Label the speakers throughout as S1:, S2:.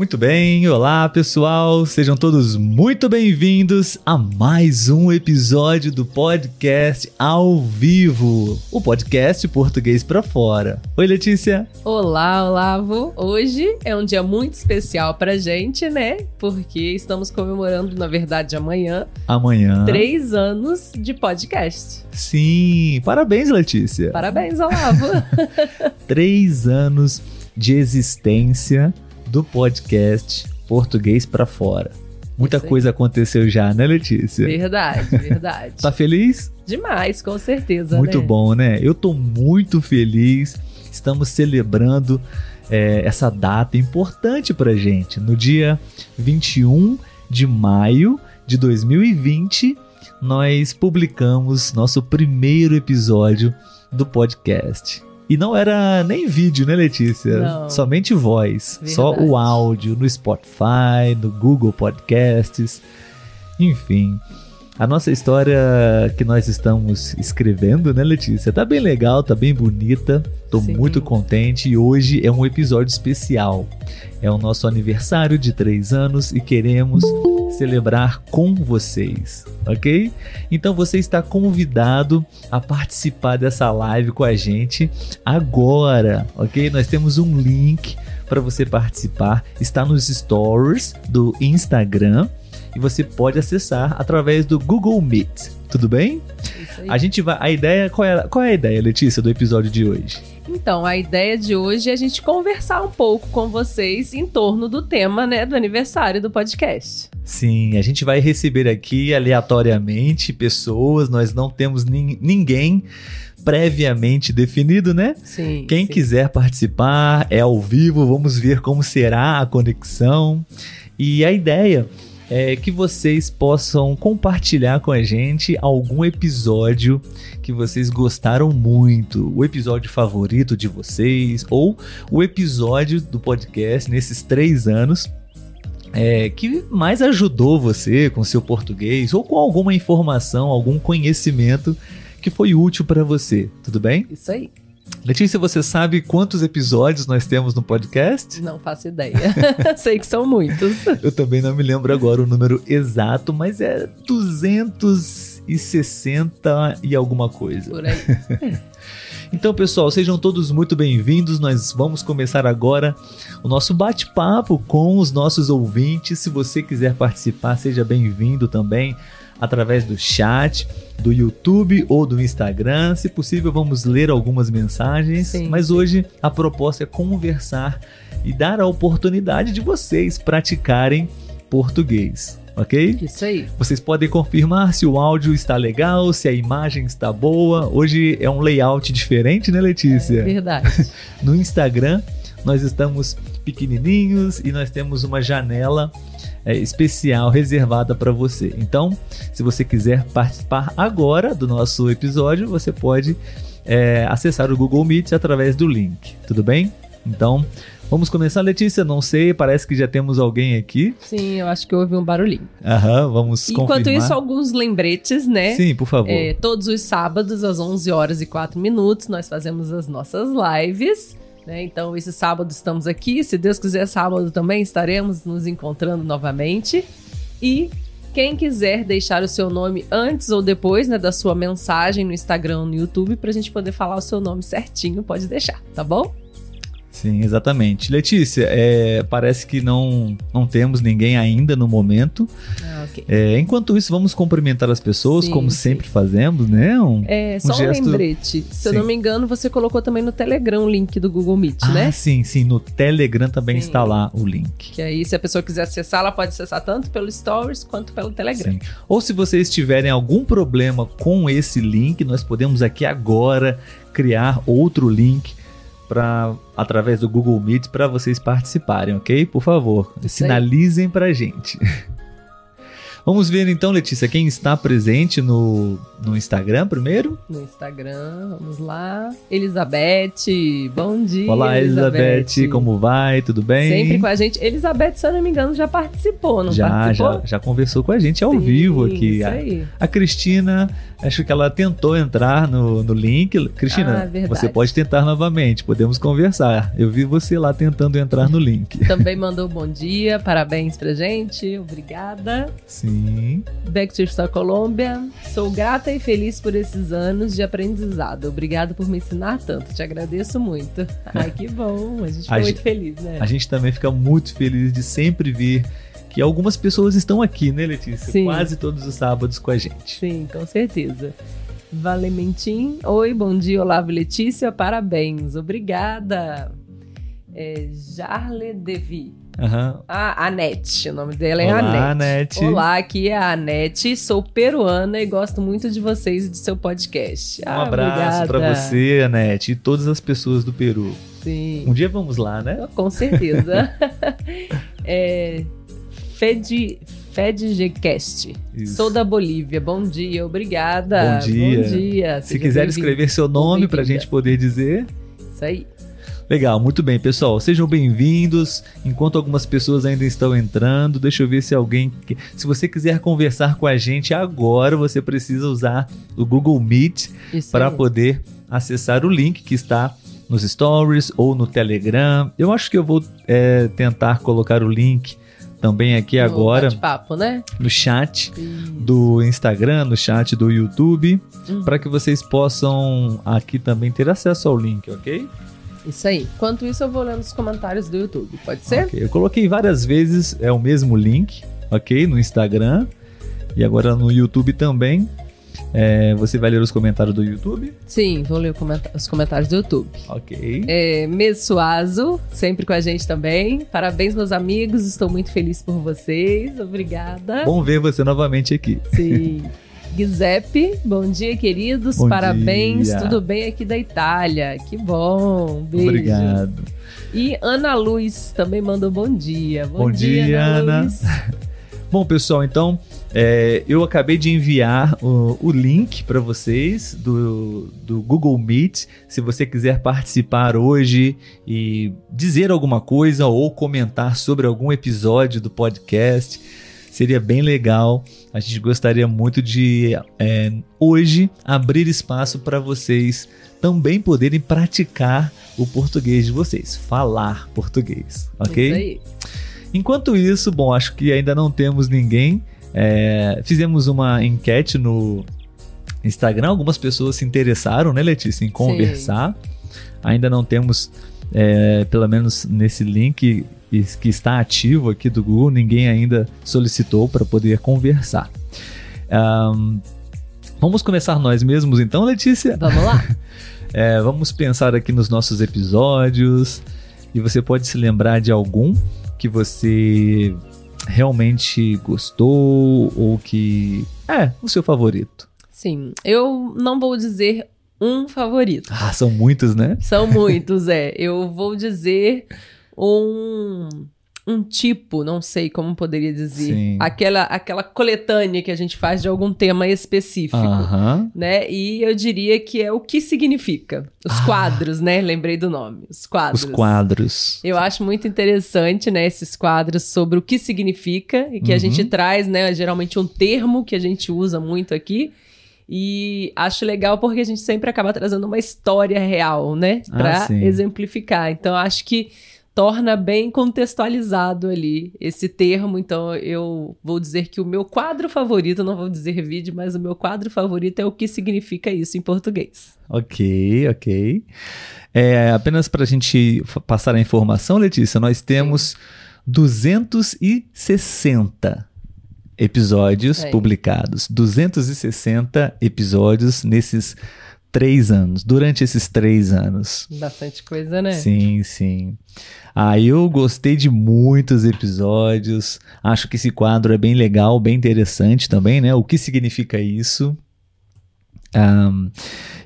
S1: Muito bem, olá pessoal, sejam todos muito bem-vindos a mais um episódio do podcast ao vivo, o podcast português para fora. Oi Letícia.
S2: Olá, Olavo. Hoje é um dia muito especial pra gente, né? Porque estamos comemorando, na verdade, amanhã.
S1: Amanhã.
S2: Três anos de podcast.
S1: Sim, parabéns Letícia.
S2: Parabéns, Olavo.
S1: Três anos de existência do podcast Português para Fora. Muita coisa aconteceu já, né, Letícia?
S2: Verdade, verdade.
S1: tá feliz?
S2: Demais, com certeza.
S1: Muito
S2: né?
S1: bom, né? Eu tô muito feliz. Estamos celebrando é, essa data importante pra gente. No dia 21 de maio de 2020, nós publicamos nosso primeiro episódio do podcast. E não era nem vídeo, né, Letícia?
S2: Não.
S1: Somente voz.
S2: Verdade.
S1: Só o áudio no Spotify, no Google Podcasts. Enfim. A nossa história que nós estamos escrevendo, né, Letícia? Tá bem legal, tá bem bonita. Tô
S2: Sim.
S1: muito contente e hoje é um episódio especial. É o nosso aniversário de três anos e queremos celebrar com vocês, ok? Então você está convidado a participar dessa live com a gente agora, ok? Nós temos um link para você participar, está nos stories do Instagram e você pode acessar através do Google Meet. Tudo bem? A gente vai. A ideia. Qual é, qual é a ideia, Letícia, do episódio de hoje?
S2: Então, a ideia de hoje é a gente conversar um pouco com vocês em torno do tema, né, do aniversário do podcast.
S1: Sim, a gente vai receber aqui aleatoriamente pessoas, nós não temos nin- ninguém previamente definido, né?
S2: Sim.
S1: Quem
S2: sim.
S1: quiser participar é ao vivo, vamos ver como será a conexão. E a ideia é que vocês possam compartilhar com a gente algum episódio que vocês gostaram muito, o episódio favorito de vocês, ou o episódio do podcast nesses três anos é, que mais ajudou você com seu português, ou com alguma informação, algum conhecimento que foi útil para você, tudo bem?
S2: Isso aí.
S1: Letícia, você sabe quantos episódios nós temos no podcast?
S2: Não faço ideia. Sei que são muitos.
S1: Eu também não me lembro agora o número exato, mas é 260 e alguma coisa.
S2: Por aí.
S1: Então, pessoal, sejam todos muito bem-vindos. Nós vamos começar agora o nosso bate-papo com os nossos ouvintes. Se você quiser participar, seja bem-vindo também através do chat, do YouTube ou do Instagram. Se possível, vamos ler algumas mensagens.
S2: Sim,
S1: mas hoje a proposta é conversar e dar a oportunidade de vocês praticarem português, ok?
S2: Isso aí.
S1: Vocês podem confirmar se o áudio está legal, se a imagem está boa. Hoje é um layout diferente, né, Letícia?
S2: Verdade.
S1: No Instagram, nós estamos pequenininhos e nós temos uma janela é, especial reservada para você. Então, se você quiser participar agora do nosso episódio, você pode é, acessar o Google Meet através do link. Tudo bem? Então, vamos começar, Letícia. Não sei, parece que já temos alguém aqui.
S2: Sim, eu acho que houve um barulhinho.
S1: Aham, vamos
S2: Enquanto
S1: confirmar.
S2: isso, alguns lembretes, né?
S1: Sim, por favor.
S2: É, todos os sábados, às 11 horas e 4 minutos, nós fazemos as nossas lives. Né? Então, esse sábado estamos aqui. Se Deus quiser, sábado também estaremos nos encontrando novamente. E quem quiser deixar o seu nome antes ou depois né, da sua mensagem no Instagram no YouTube, pra gente poder falar o seu nome certinho, pode deixar, tá bom?
S1: Sim, exatamente. Letícia, é, parece que não, não temos ninguém ainda no momento.
S2: Ah, ok.
S1: É, enquanto isso, vamos cumprimentar as pessoas,
S2: Sim,
S1: como
S2: sim.
S1: sempre fazemos, né? Um-
S2: É, só um,
S1: gesto-
S2: lembrete. Se eu
S1: Sim.
S2: não me engano, você colocou também no Telegram o link do Google Meet,
S1: Ah,
S2: né?
S1: sim, sim. No Telegram também está lá o link.
S2: Que aí, se a pessoa quiser acessar, ela pode acessar tanto pelo Stories quanto pelo Telegram.
S1: Sim. Ou se vocês tiverem algum problema com esse link, nós podemos aqui agora criar outro link para através do Google Meet para vocês participarem, ok? Por favor,
S2: Isso
S1: sinalizem pra gente. Vamos ver então, Letícia, quem está presente no, no Instagram primeiro?
S2: No Instagram, vamos lá. Elizabeth, bom dia.
S1: Olá, Elizabeth, como vai? Tudo bem?
S2: Sempre com a gente. Elizabeth, se eu não me engano, já participou, não
S1: já,
S2: participou?
S1: Já, já conversou com a gente ao
S2: Sim,
S1: vivo aqui.
S2: Isso
S1: A,
S2: aí.
S1: a Cristina, acho que ela tentou entrar no, no link. Cristina,
S2: Ah,
S1: você pode tentar novamente, podemos conversar. Eu vi você lá tentando entrar no link.
S2: Também mandou bom dia, parabéns pra gente, obrigada.
S1: Sim.
S2: Back to Star Colômbia. Sou grata e feliz por esses anos de aprendizado. Obrigado por me ensinar tanto. Te agradeço muito. Ai, que bom. A gente ficou
S1: A
S2: muito
S1: gente-
S2: feliz, né?
S1: A gente também fica muito feliz de sempre ver que algumas pessoas estão aqui, né, Letícia?
S2: Sim.
S1: Quase todos os sábados com a gente.
S2: Sim, com certeza. Valementim. Oi, bom dia, Olavo Letícia. Parabéns. Obrigada. É, Jarle Devi.
S1: Aham.
S2: Ah, Anete. O nome dela é
S1: Olá,
S2: Anete.
S1: Anete.
S2: Olá, aqui é a Anete. Sou peruana e gosto muito de vocês e de seu podcast.
S1: Um
S2: Ah,
S1: abraço pra
S2: obrigada.
S1: você, Anete, e todas as pessoas do Peru.
S2: Sim.
S1: Um dia vamos lá, né?
S2: Com certeza. é, Fed, FedGcast. Sou da Bolívia. Bom dia, obrigada.
S1: Bom dia.
S2: Bom dia.
S1: Se quiser escrever seu nome pra
S2: bem-vinda.
S1: gente poder dizer.
S2: Isso aí.
S1: Legal, muito bem, pessoal. Sejam bem-vindos. Enquanto algumas pessoas ainda estão entrando, deixa eu ver se alguém. Se você quiser conversar com a gente agora, você precisa usar o Google Meet para poder acessar o link que está nos stories ou no Telegram. Eu acho que eu vou é, tentar colocar o link também aqui
S2: No
S1: agora
S2: bate-papo, né?
S1: no chat
S2: Isso.
S1: do Instagram, no chat do YouTube,
S2: Hum.
S1: para que vocês possam aqui também ter acesso ao link, ok?
S2: Isso aí. Enquanto isso, eu vou lendo os comentários do YouTube. Pode ser?
S1: Ok, Eu coloquei várias vezes, é o mesmo link, ok? No Instagram e agora no YouTube também. É, você vai ler os comentários do YouTube?
S2: Sim, vou ler o comenta- os comentários do YouTube.
S1: Ok.
S2: É, Messuazo, sempre com a gente também. Parabéns, meus amigos. Estou muito feliz por vocês. Obrigada.
S1: Bom ver você novamente aqui.
S2: Sim. Giuseppe, bom dia, queridos.
S1: Bom
S2: Parabéns.
S1: dia.
S2: Tudo bem aqui da Itália. Que bom. Beijo.
S1: Obrigado.
S2: E Ana Luz também mandou bom dia. Bom,
S1: Bom dia, Ana.
S2: Luz.
S1: Bom, pessoal, então é, eu acabei de enviar o, o link para vocês do, do Google Meet. Se você quiser participar hoje e dizer alguma coisa ou comentar sobre algum episódio do podcast, seria bem legal. A gente gostaria muito de é, hoje abrir espaço para vocês também poderem praticar o português de vocês, falar português, ok?
S2: Isso aí.
S1: Enquanto isso, bom, acho que ainda não temos ninguém. É, fizemos uma enquete no Instagram, algumas pessoas se interessaram, né, Letícia, em conversar. Ainda não temos, é, pelo menos nesse link que- está ativo aqui do Google, ninguém ainda solicitou para poder conversar. Ahn, vamos começar nós mesmos então, Letícia?
S2: Vamos lá?
S1: É, vamos pensar aqui nos nossos episódios e você pode se lembrar de algum que você realmente gostou ou que é o seu favorito.
S2: Sim. Eu não vou dizer um favorito.
S1: Ah, são muitos, né?
S2: São muitos, é. Eu vou dizer um, um tipo, não sei como poderia dizer.
S1: Sim.
S2: Aquela, aquela coletânea que a gente faz de algum tema específico.
S1: Aham.
S2: Né? E eu diria que é o que significa. Os
S1: Ah.
S2: quadros, né? Lembrei do nome. Os quadros.
S1: Os quadros.
S2: Eu acho muito interessante, né, esses quadros sobre o que significa e que a
S1: Uhum.
S2: gente traz, né, geralmente um termo que a gente usa muito aqui. E acho legal porque a gente sempre acaba trazendo uma história real, né,
S1: Ah,
S2: Pra
S1: sim.
S2: exemplificar. Então acho que torna bem contextualizado ali esse termo. Então eu vou dizer que o meu quadro favorito, não vou dizer vídeo, mas o meu quadro favorito é o que significa isso em português.
S1: Ok, ok. É, apenas para a gente passar a informação, Letícia, nós temos 260 episódios
S2: É.
S1: publicados. 260 episódios nesses três anos, durante esses três anos.
S2: Bastante coisa, né?
S1: Sim, sim. Ah, eu gostei de muitos episódios. Acho que esse quadro é bem legal, bem interessante também, né? O que significa isso? Ahn,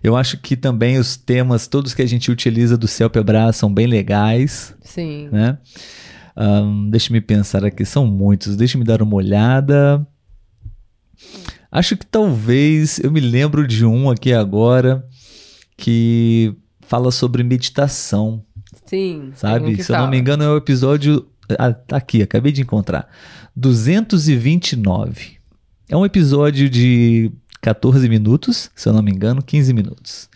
S1: eu acho que também os temas, todos que a gente utiliza do Céu Pebras são bem legais,
S2: Sim.
S1: né? Ahn, deixa me pensar aqui, são muitos. Deixa me dar uma olhada. acho que talvez eu me lembro de um aqui agora que fala sobre meditação.
S2: Sim.
S1: Sabe? Se eu não me engano, é o episódio. Ah, tá aqui, acabei de encontrar. 229. É um episódio de 14 minutos, se eu não me engano, 15 minutos.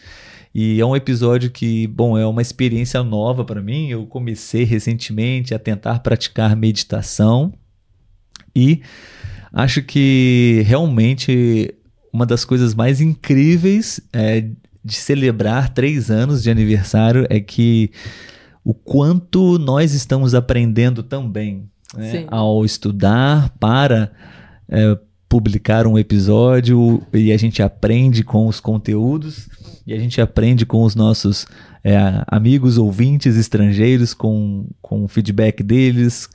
S1: E é um episódio que, bom, é uma experiência nova para mim. Eu comecei recentemente a tentar praticar meditação e acho que realmente uma das coisas mais incríveis é, de celebrar três anos de aniversário é que o quanto nós estamos aprendendo também né, ao estudar para é, publicar um episódio e a gente aprende com os conteúdos e a gente aprende com os nossos é, amigos ouvintes estrangeiros, com, com o feedback deles.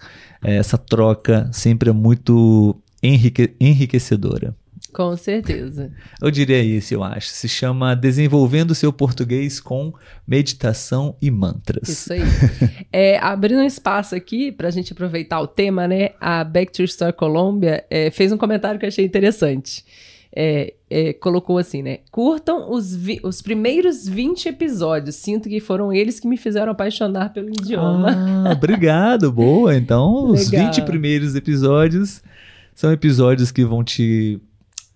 S1: É, essa troca sempre é muito enrique enriquecedora.
S2: Com certeza.
S1: Eu diria isso, eu acho. Se chama Desenvolvendo seu Português com Meditação e Mantras.
S2: Isso aí. é, abrindo um espaço aqui para a gente aproveitar o tema, né? A Back to Store Colômbia é, fez um comentário que eu achei interessante. É, é, colocou assim, né? Curtam os, os primeiros 20 episódios. Sinto que foram eles que me fizeram apaixonar pelo idioma.
S1: Ah, obrigado, boa. Então, os 20 primeiros episódios são episódios que vão te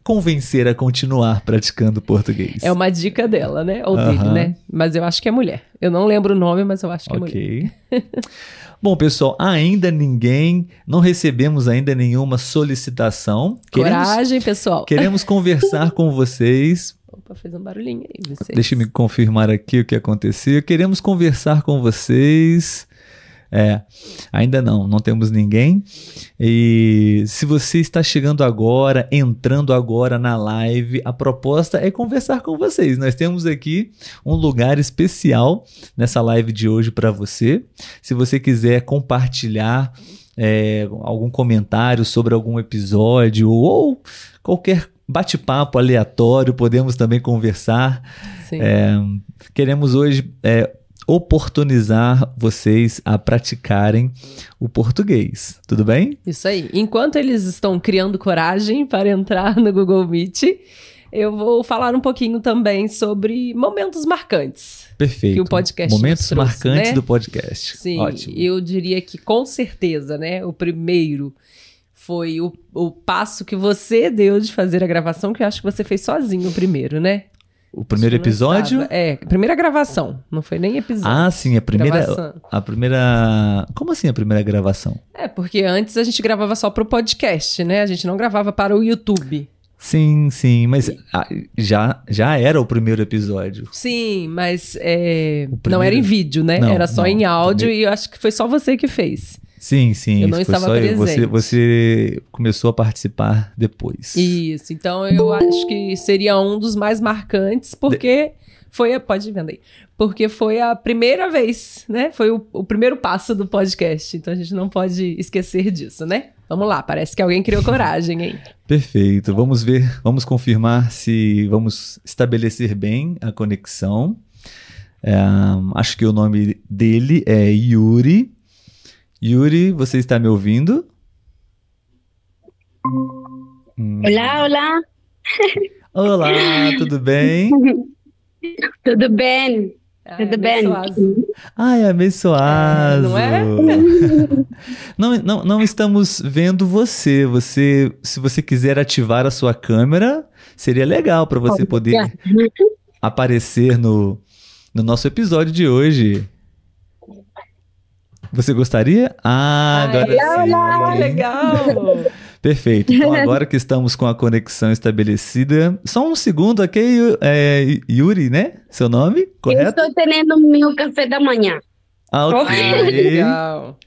S1: convencer a continuar praticando português?
S2: É uma dica dela, né? Ou dele, né? Mas eu acho que é mulher. Eu não lembro o nome, mas eu acho que
S1: okay.
S2: é mulher.
S1: Bom, pessoal, ainda ninguém, não recebemos ainda nenhuma solicitação.
S2: Queremos, Coragem, pessoal.
S1: Queremos conversar com vocês.
S2: Opa, fez um barulhinho aí. Vocês.
S1: Deixa-me confirmar aqui o que aconteceu. Queremos conversar com vocês. É, ainda não, não temos ninguém. E se você está chegando agora, entrando agora na live, a proposta é conversar com vocês. Nós temos aqui um lugar especial nessa live de hoje para você. Se você quiser compartilhar é, algum comentário sobre algum episódio ou qualquer bate-papo aleatório, podemos também conversar. É, queremos hoje é, oportunizar vocês a praticarem o português. Tudo bem?
S2: Isso aí. Enquanto eles estão criando coragem para entrar no Google Meet, eu vou falar um pouquinho também sobre momentos marcantes.
S1: Perfeito.
S2: Que o podcast
S1: Momentos
S2: trouxe,
S1: marcantes
S2: né?
S1: do podcast.
S2: Sim,
S1: Ótimo.
S2: eu diria que com certeza, né? O primeiro foi o, o passo que você deu de fazer a gravação, que eu acho que você fez sozinho o primeiro, né?
S1: O primeiro episódio?
S2: Estava. É, primeira gravação. Não foi nem episódio.
S1: Ah, sim, a primeira. Gravação. A primeira. Como assim a primeira gravação?
S2: É, porque antes a gente gravava só pro podcast, né? A gente não gravava para o YouTube.
S1: Sim, sim, mas já, já era o primeiro episódio.
S2: Sim, mas é, primeiro... não era em vídeo, né?
S1: Não,
S2: era só
S1: não,
S2: em áudio
S1: primeiro...
S2: e eu acho que foi só você que fez.
S1: Sim, sim.
S2: Eu não estava presente.
S1: Você, você começou a participar depois.
S2: Isso. Então eu acho que seria um dos mais marcantes, porque foi a. Pode vender aí. Porque foi a primeira vez, né? Foi o, o, primeiro passo do podcast. Então a gente não pode esquecer disso, né? Vamos lá, parece que alguém criou coragem, hein?
S1: Perfeito. Vamos ver, vamos confirmar se vamos estabelecer bem a conexão. É, acho que o nome dele é Yuri. Yuri, você está me ouvindo?
S3: Olá, olá.
S1: Olá, tudo bem?
S3: tudo bem.
S2: Ah,
S3: tudo bem.
S1: Ai, abençoado.
S2: não é?
S1: não, não, não estamos vendo você. Você, se você quiser ativar a sua câmera, seria legal para você poder aparecer no, no nosso episódio de hoje. Você gostaria? Ah, agora
S2: Ai,
S1: sim.
S2: Olá, que legal!
S1: Perfeito. Então, agora que estamos com a conexão estabelecida, só um segundo aqui, é, Yuri, né? Seu nome, correto?
S3: Eu estou tendo meu café da manhã.
S1: Ah, ok.
S2: Ah, legal.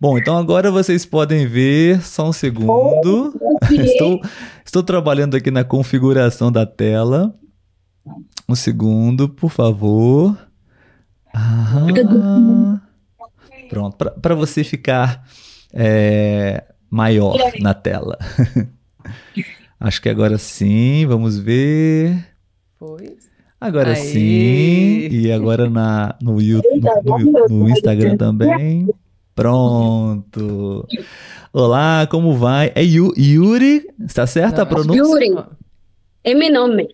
S1: Bom, então agora vocês podem ver, só um segundo. estou, estou trabalhando aqui na configuração da tela. Um segundo, por favor. Ah, pronto, para você ficar é, maior na tela. Acho que agora sim, vamos ver.
S2: Foi.
S1: Agora
S2: Aê.
S1: sim, e agora na, no, YouTube, no, no Instagram também. Pronto. Olá, como vai? É Yu- Yuri? Está certa a pronúncia?
S3: Yuri. É meu nome.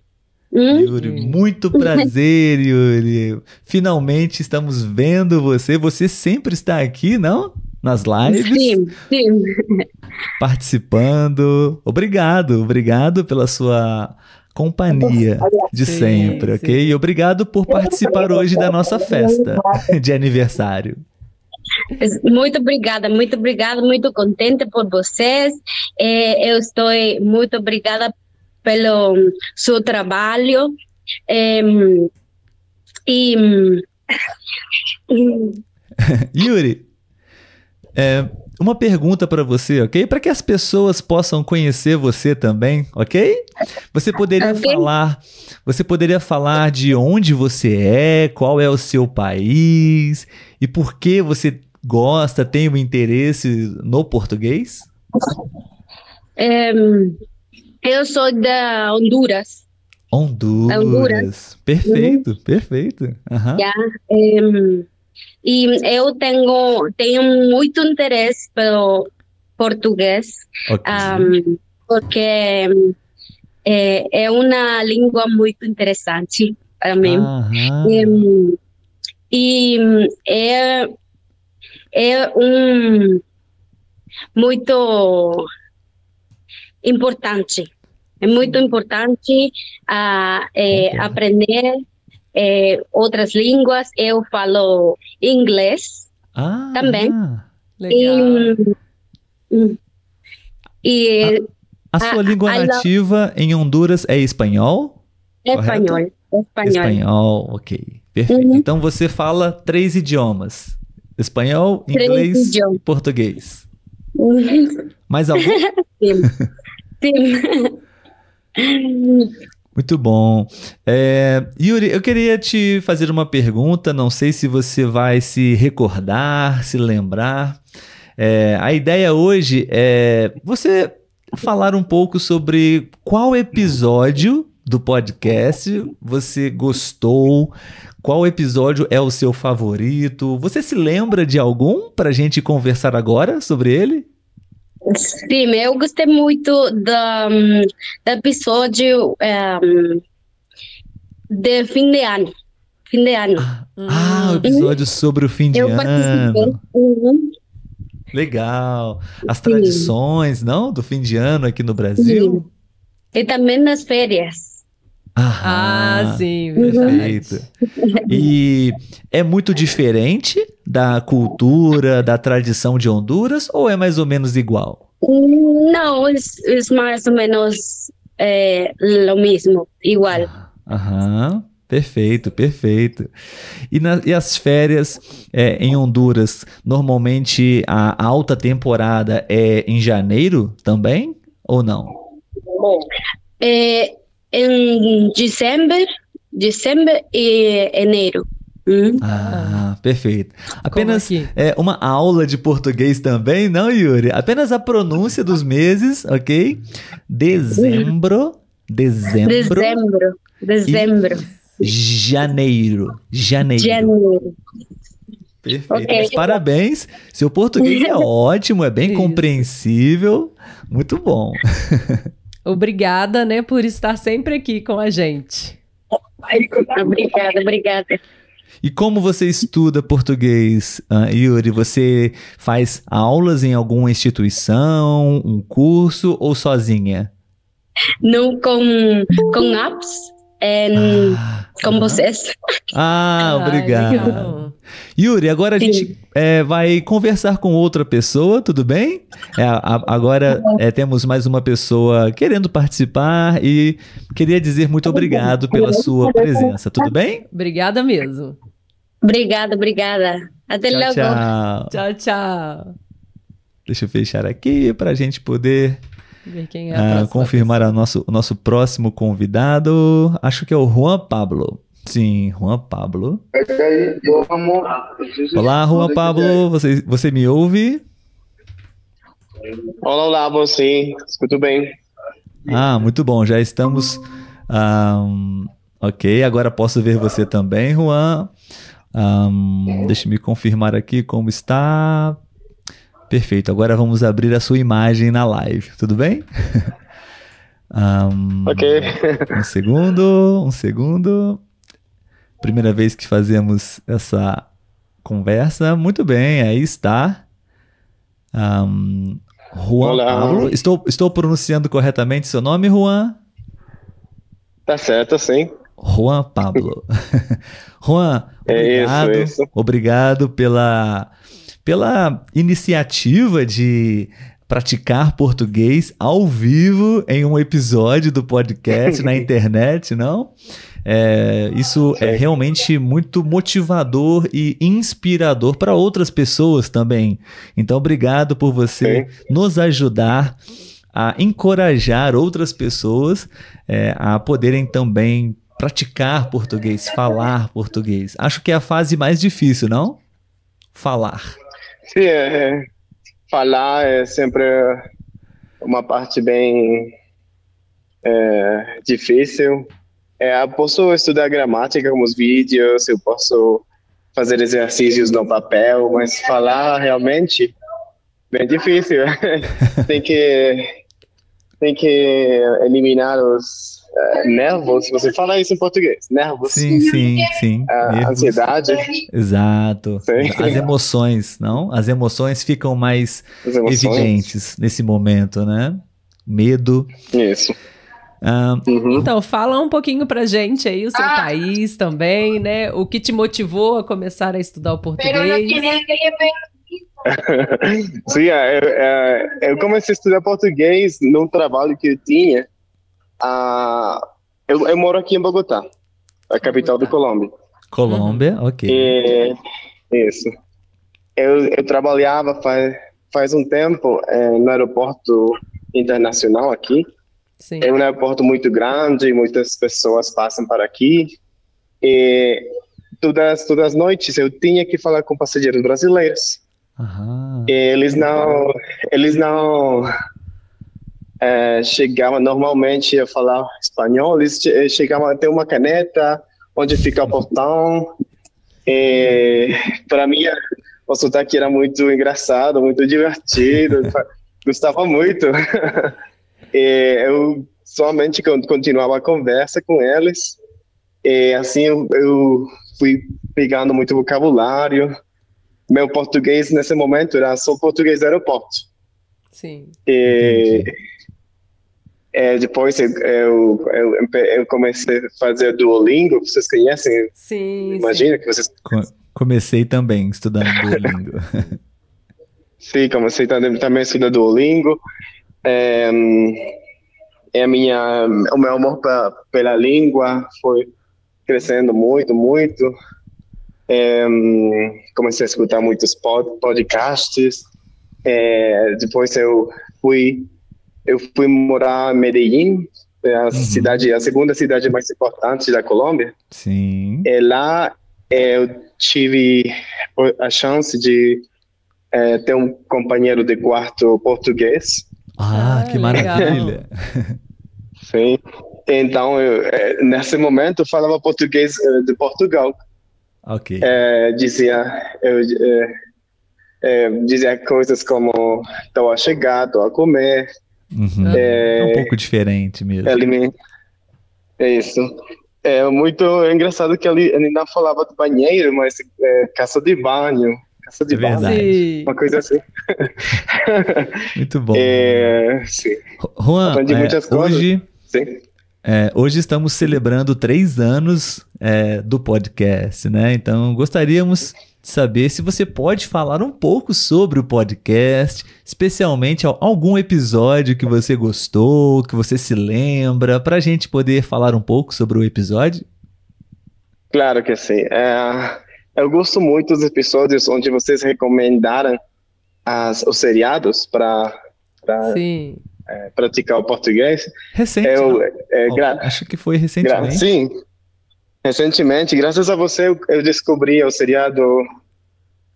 S3: Hum?
S1: Yuri, muito prazer, Yuri. Finalmente estamos vendo você. Você sempre está aqui, não? Nas lives,
S3: Sim, sim.
S1: participando. Obrigado, obrigado pela sua companhia de
S2: Sim,
S1: sempre, ok?
S2: sim.
S1: E obrigado por participar hoje da nossa festa de aniversário.
S3: Muito obrigada, muito obrigada, muito contente por vocês. Eh, eu estou muito obrigada pelo seu trabalho. Em, e
S1: Yuri, é, uma pergunta para você, ok? Para que as pessoas possam conhecer você também, ok? Você poderia
S3: Ok.
S1: falar, você poderia falar de onde você é, qual é o seu país e por que você gosta, tem um interesse no português?
S3: em, eu sou da Honduras.
S1: Honduras.
S3: Honduras.
S1: Perfeito, perfeito. Aham.
S3: Já. Em, e eu tenho tenho muito interesse pelo português.
S1: Ok.
S3: um, porque é, é uma língua muito interessante para mim. Um, e é, é um muito importante. É muito importante é,
S1: Concordo.
S3: aprender é, outras línguas. Eu falo inglês
S1: Ah,
S3: também.
S2: Legal.
S3: e, hum, e
S1: A sua
S3: Ah,
S1: língua
S3: I love-
S1: nativa em Honduras é espanhol?
S3: espanhol. Espanhol.
S1: Espanhol, ok. Perfeito.
S3: Uhum.
S1: Então você fala três idiomas: espanhol, inglês
S3: idiomas.
S1: e português.
S3: Uhum.
S1: Mais algum?
S3: Sim. Sim.
S1: Muito bom. É, Yuri, eu queria te fazer uma pergunta. Não sei se você vai se recordar, se lembrar. É, a ideia hoje é você falar um pouco sobre qual episódio do podcast você gostou, qual episódio é o seu favorito. Você se lembra de algum para a gente conversar agora sobre ele?
S3: Sim, eu gostei muito do, do episódio um, de fim de ano. Fim de ano.
S1: Ah, o episódio sobre o fim de
S3: eu participei.
S1: ano.
S3: Uhum.
S1: Legal. As
S3: Sim.
S1: tradições, não? Do fim de ano aqui no Brasil.
S3: E também nas férias.
S2: Ah, sim,
S3: Uhum.
S2: verdade.
S1: Perfeito. E é muito diferente da cultura, da tradição de Honduras ou é mais ou menos igual?
S3: Não, é, é mais ou menos é, o mesmo, igual.
S1: Aham. Perfeito, perfeito. E, na- e as férias é, em Honduras, normalmente a alta temporada é em janeiro também? Ou não?
S3: É, em dezembro, dezembro e janeiro. Hum?
S1: Ah, perfeito. Apenas é, uma aula de português também, não, Yuri? Apenas a pronúncia dos meses, ok? Dezembro, dezembro,
S3: Dezembro, dezembro,
S1: janeiro, janeiro.
S3: janeiro.
S1: Perfeito.
S3: Ok.
S1: Mas parabéns. Seu português é ótimo, é bem
S2: Isso.
S1: compreensível. Muito bom.
S2: Obrigada, né, por estar sempre aqui com a gente.
S3: Obrigada, obrigada.
S1: E como você estuda português, ah, Yuri? Você faz aulas em alguma instituição, um curso ou sozinha?
S3: Não com, com apps, em,
S1: Ah,
S3: com vocês.
S1: Ah, obrigado.
S2: legal.
S1: Yuri, agora a
S3: Sim.
S1: gente é, vai conversar com outra pessoa, tudo bem? É, a- agora é, temos mais uma pessoa querendo participar e queria dizer muito obrigado pela sua presença, tudo bem?
S2: Obrigada mesmo.
S3: Obrigada, obrigada. Até
S1: Tchau,
S3: logo.
S1: tchau.
S2: Tchau, tchau.
S1: Deixa eu fechar aqui para a gente poder
S2: Ver quem é a
S1: ah, confirmar a nosso, o nosso próximo convidado. Acho que é o Juan Pablo. Sim, Juan Pablo. Olá, Juan Pablo. Você, você me ouve?
S4: Olá, olá, sim, escuto bem.
S1: Ah, muito bom. Já estamos. ahm, ok, agora posso ver você também, Juan. Ahm, deixa me confirmar aqui como está. Perfeito. Agora vamos abrir a sua imagem na live, tudo bem? um,
S4: Ok.
S1: um segundo, um segundo. Primeira vez que fazemos essa conversa. Muito bem, aí está. Um, Juan
S4: Olá.
S1: Pablo. Estou, estou pronunciando corretamente seu nome, Juan?
S4: Tá certo, sim.
S1: Juan Pablo. Juan,
S4: É isso,
S1: obrigado,
S4: isso.
S1: obrigado pela, pela iniciativa de praticar português ao vivo em um episódio do podcast na internet, não? É, isso é
S4: Sim.
S1: realmente muito motivador e inspirador para outras pessoas também. Então, obrigado por você nos ajudar a encorajar outras pessoas é, a poderem também praticar português, falar português. Acho que é a fase mais difícil, não? Falar.
S4: Sim, é, falar é sempre uma parte bem é, difícil. É, eu posso estudar gramática com os vídeos, eu posso fazer exercícios no papel, mas falar realmente bem difícil. tem que tem que eliminar os eh, nervos. Você fala isso em português? Nervos.
S1: Sim, sim, sim.
S4: A ansiedade,
S1: Exato.
S4: Sim.
S1: As emoções, não? As emoções ficam mais
S4: emoções.
S1: evidentes nesse momento, né? Medo.
S4: Isso.
S1: Ah,
S4: Uhum.
S2: Então, fala um pouquinho pra gente aí, o seu país também, né? O que te motivou a começar a estudar o português.
S4: Sim, é, é, eu comecei a estudar português num trabalho que eu tinha. Ah, eu, eu moro aqui em Bogotá, a capital do Colômbia.
S1: Colômbia, ok.
S4: E, isso. Eu, eu trabalhava faz, faz um tempo eh, no aeroporto internacional aqui.
S2: Sim.
S4: É um aeroporto muito grande, muitas pessoas passam para aqui. E todas, todas as noites eu tinha que falar com passageiros brasileiros.
S1: Aham.
S4: Eles não, eles não eh, chegavam normalmente a falar espanhol, eles che- chegavam a ter uma caneta onde fica o portão. Para mim o sotaque era muito engraçado, muito divertido, gostava muito. E eu somente con- continuava a conversa com eles. E assim eu, eu fui pegando muito vocabulário. Meu português nesse momento era só português do aeroporto.
S2: Sim.
S4: E é, depois eu, eu, eu, eu comecei a fazer Duolingo, vocês conhecem?
S2: Sim.
S4: Imagina que vocês
S1: Co- Comecei também estudando Duolingo.
S4: Sim, comecei também, também a estudar Duolingo. É, é a minha, o meu amor pra, pela língua foi crescendo muito, muito. É, comecei a escutar muitos pod, podcasts. É, depois eu fui, eu fui morar em Medellín, é a cidade, a segunda cidade mais importante da Colômbia.
S1: Sim.
S4: E lá eu tive a chance de eh, ter um companheiro de quarto português.
S1: Ah,
S2: Ah,
S1: que
S2: legal.
S1: maravilha.
S4: Sim. Então, eu, eh, nesse momento, eu falava português eh, de Portugal.
S1: Ok.
S4: Eh, dizia, eu, eh, eh, dizia coisas como estou a chegar, estou a comer,
S1: Uhum. É um pouco diferente mesmo.
S4: É isso. É muito engraçado que ele, não falava de banheiro, mas eh, casa de banho, casa de
S1: É verdade.
S2: Sim.
S4: uma coisa assim.
S1: Muito bom.
S4: É, sim,
S1: Juan, é,
S4: muitas coisas.
S1: hoje,
S4: sim.
S1: é, hoje estamos celebrando três anos é, do podcast, né? Então gostaríamos de saber se você pode falar um pouco sobre o podcast, especialmente al- algum episódio que você gostou, que você se lembra, para a gente poder falar um pouco sobre o episódio.
S4: Claro que sim. É, eu gosto muito dos episódios onde vocês recomendaram as, os seriados para
S2: Sim.
S4: praticar o português.
S1: Recente,
S4: Eu,
S1: não?
S4: é, gra-
S1: acho que foi
S4: gra-
S1: recentemente.
S4: sim, recentemente, graças a você, eu, eu descobri o seriado,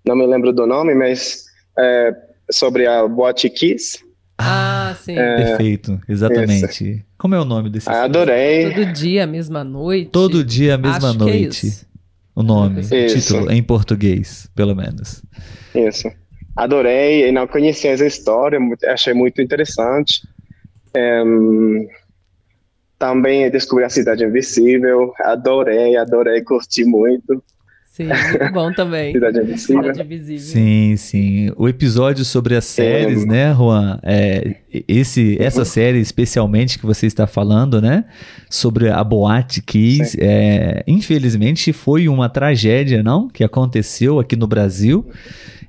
S4: não me lembro do nome, mas é, sobre a Boate Kiss.
S2: Ah, sim.
S1: Perfeito, exatamente. Como é o nome desse?
S4: Ah, adorei.
S2: Todo dia, mesma noite.
S1: Todo dia, a mesma
S2: Acho que é
S1: noite. O nome, o
S4: Isso.
S1: título, em português, pelo menos.
S4: Isso. adorei e não conhecia essa história, achei muito interessante. Um, também descobri a Cidade Invisível, adorei, adorei, curti muito.
S2: Sim, muito bom também.
S4: Cidade Invisível.
S2: Cidade Invisível.
S1: Sim, sim. O episódio sobre as séries, né, Juan? É, esse, essa série especialmente que você está falando, né? Sobre a Boate Kiss, é, infelizmente foi uma tragédia, não? Que aconteceu aqui no Brasil,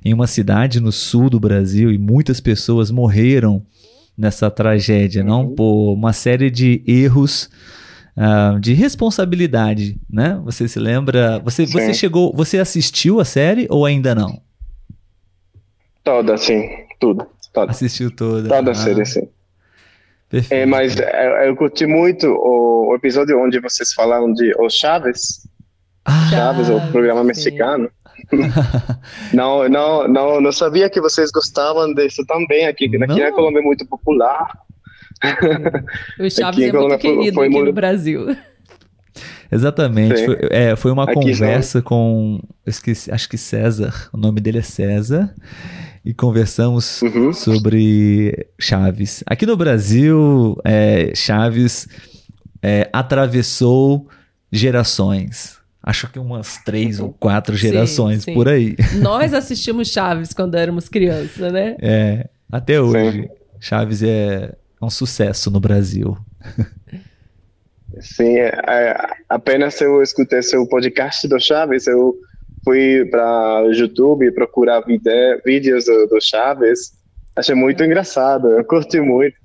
S1: em uma cidade no sul do Brasil, e muitas pessoas morreram nessa tragédia, não?
S4: Uhum.
S1: Por uma série de erros ah, de responsabilidade, né? Você se lembra? Você, você chegou, você assistiu a série ou ainda não?
S4: Toda, sim, tudo. Toda,
S1: Assistiu toda.
S4: toda a
S1: Ah,
S4: série, sim.
S1: Perfeito.
S4: É, mas é, eu curti muito o, o episódio onde vocês falaram de Os Chaves,
S1: Ah,
S4: Chaves, o programa
S2: sim.
S4: mexicano. não, não, não, não sabia que vocês gostavam disso também aqui, que aqui na Colômbia é muito popular.
S2: O Chaves
S4: Aqui
S2: é muito
S4: foi-
S2: querido
S4: foi
S2: aqui
S4: muito-
S2: no Brasil.
S1: Exatamente.
S4: Sim.
S1: Foi, é, foi uma
S4: Aqui
S1: conversa com. Eu esqueci, acho que César. O nome dele é César. E conversamos
S4: Uhum.
S1: sobre Chaves. Aqui no Brasil, é, Chaves é, atravessou gerações. Acho que umas três ou quatro
S2: Sim,
S1: gerações
S2: sim.
S1: por aí.
S2: Nós assistimos Chaves quando éramos crianças, né?
S1: É, até hoje.
S4: Sim.
S1: Chaves é um sucesso no Brasil.
S4: Sim, é, é, apenas eu escutei seu podcast do Chaves, eu fui para o YouTube procurar vide- vídeos do, do Chaves, achei muito engraçado, eu curti muito.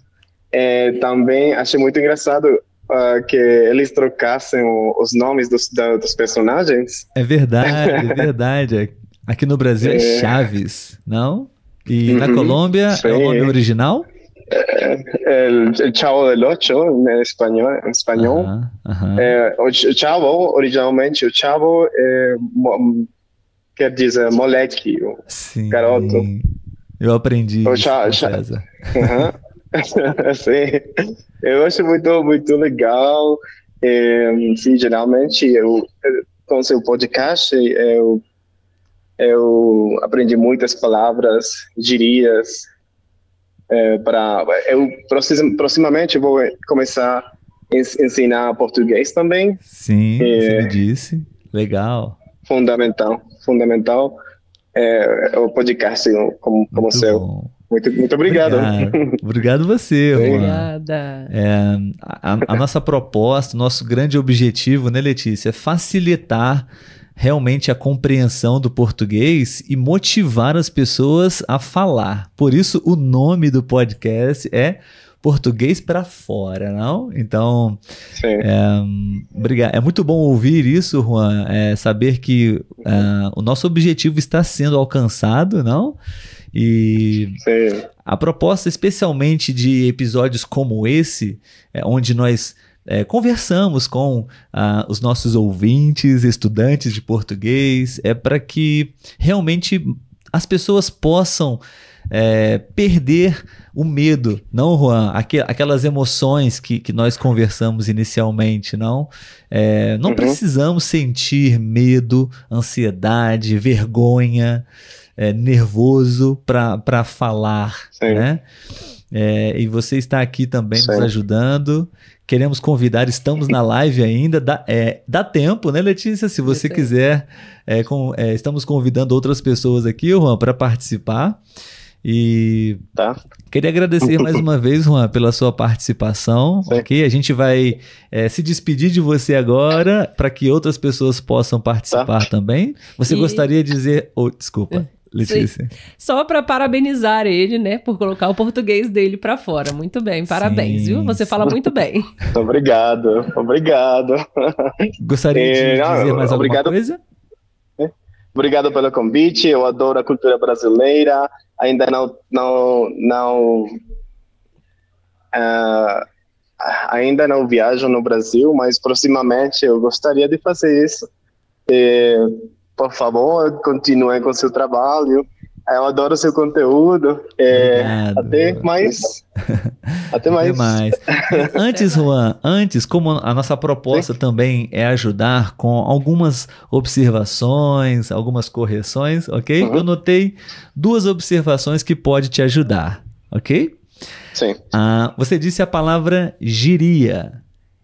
S4: É, também achei muito engraçado ah, que eles trocassem os nomes dos, da- dos personagens.
S1: É verdade, é verdade. Aqui no Brasil é,
S4: É.
S1: Chaves, não? E na
S4: Uhum,
S1: Colômbia é o
S4: sim.
S1: nome original?
S4: El, el Chavo del Ocho, em espanhol. Em espanhol.
S1: Aham, aham.
S4: É, o Ch- Chavo, originalmente, o Chavo é, mo- quer dizer moleque. o-
S1: Sim.
S4: garoto.
S1: Eu aprendi
S4: Ô,
S1: isso
S4: Cha-
S1: com
S4: Cha-
S1: César.
S4: Aham. sim. Eu acho muito, muito legal. É, sim, geralmente, eu, com seu podcast, eu, eu aprendi muitas palavras, gírias. É, para eu proxim- proximamente vou começar a ens- ensinar português também.
S1: Sim, você
S4: É.
S1: me disse. Legal.
S4: Fundamental, fundamental. É, o podcast como, como
S1: Muito
S4: seu.
S1: bom.
S4: Muito, muito obrigado.
S1: Obrigado, Obrigado você.
S2: Obrigada.
S1: É, a, a nossa proposta, o nosso grande objetivo, né, Letícia, é facilitar realmente a compreensão do português e motivar as pessoas a falar. Por isso, o nome do podcast é Português para Fora, não? Então, é, obrigado. É muito bom ouvir isso, Juan. é, saber que ah, o nosso objetivo está sendo alcançado, não? E
S4: Sim.
S1: a proposta, especialmente de episódios como esse, é, onde nós é, conversamos com ah, os nossos ouvintes, estudantes de português, é para que realmente as pessoas possam é, perder o medo, não, Juan? Aque- aquelas emoções que, que nós conversamos inicialmente, não? É, não
S4: Uhum.
S1: precisamos sentir medo, ansiedade, vergonha, é, nervoso para falar,
S4: Sim.
S1: né? É, e você está aqui também nos
S4: Sim.
S1: ajudando. Queremos convidar, estamos na live ainda, dá, é, dá tempo, né, Letícia? Se você quiser, é, com- é, estamos convidando outras pessoas aqui, Juan, para participar. E
S4: Tá.
S1: queria agradecer mais uma vez, Juan, pela sua participação.
S4: Sim.
S1: Ok? A gente vai é, se despedir de você agora para que outras pessoas possam participar também. Você
S2: E-
S1: gostaria de dizer. Oh, desculpa, Letícia.
S2: Só para parabenizar ele, né, por colocar o português dele para fora. Muito bem, parabéns,
S1: Sim,
S2: viu? Você fala muito bem.
S4: Obrigado, obrigado.
S1: Gostaria de
S4: É,
S1: dizer mais
S4: obrigado.
S1: alguma coisa?
S4: Obrigado pelo convite. Eu adoro a cultura brasileira. Ainda não, não, não, ah, ainda não viajo no Brasil, mas proximamente eu gostaria de fazer isso. Eh, por favor, continue com seu trabalho. Eu adoro seu conteúdo. É, até mais. Até mais.
S1: Até mais. Antes, Juan, antes, como a nossa proposta também é ajudar com algumas observações, algumas correções, ok?
S4: Uhum.
S1: Eu notei duas observações que pode te ajudar, ok?
S4: Sim.
S1: Ah, você disse a palavra giria.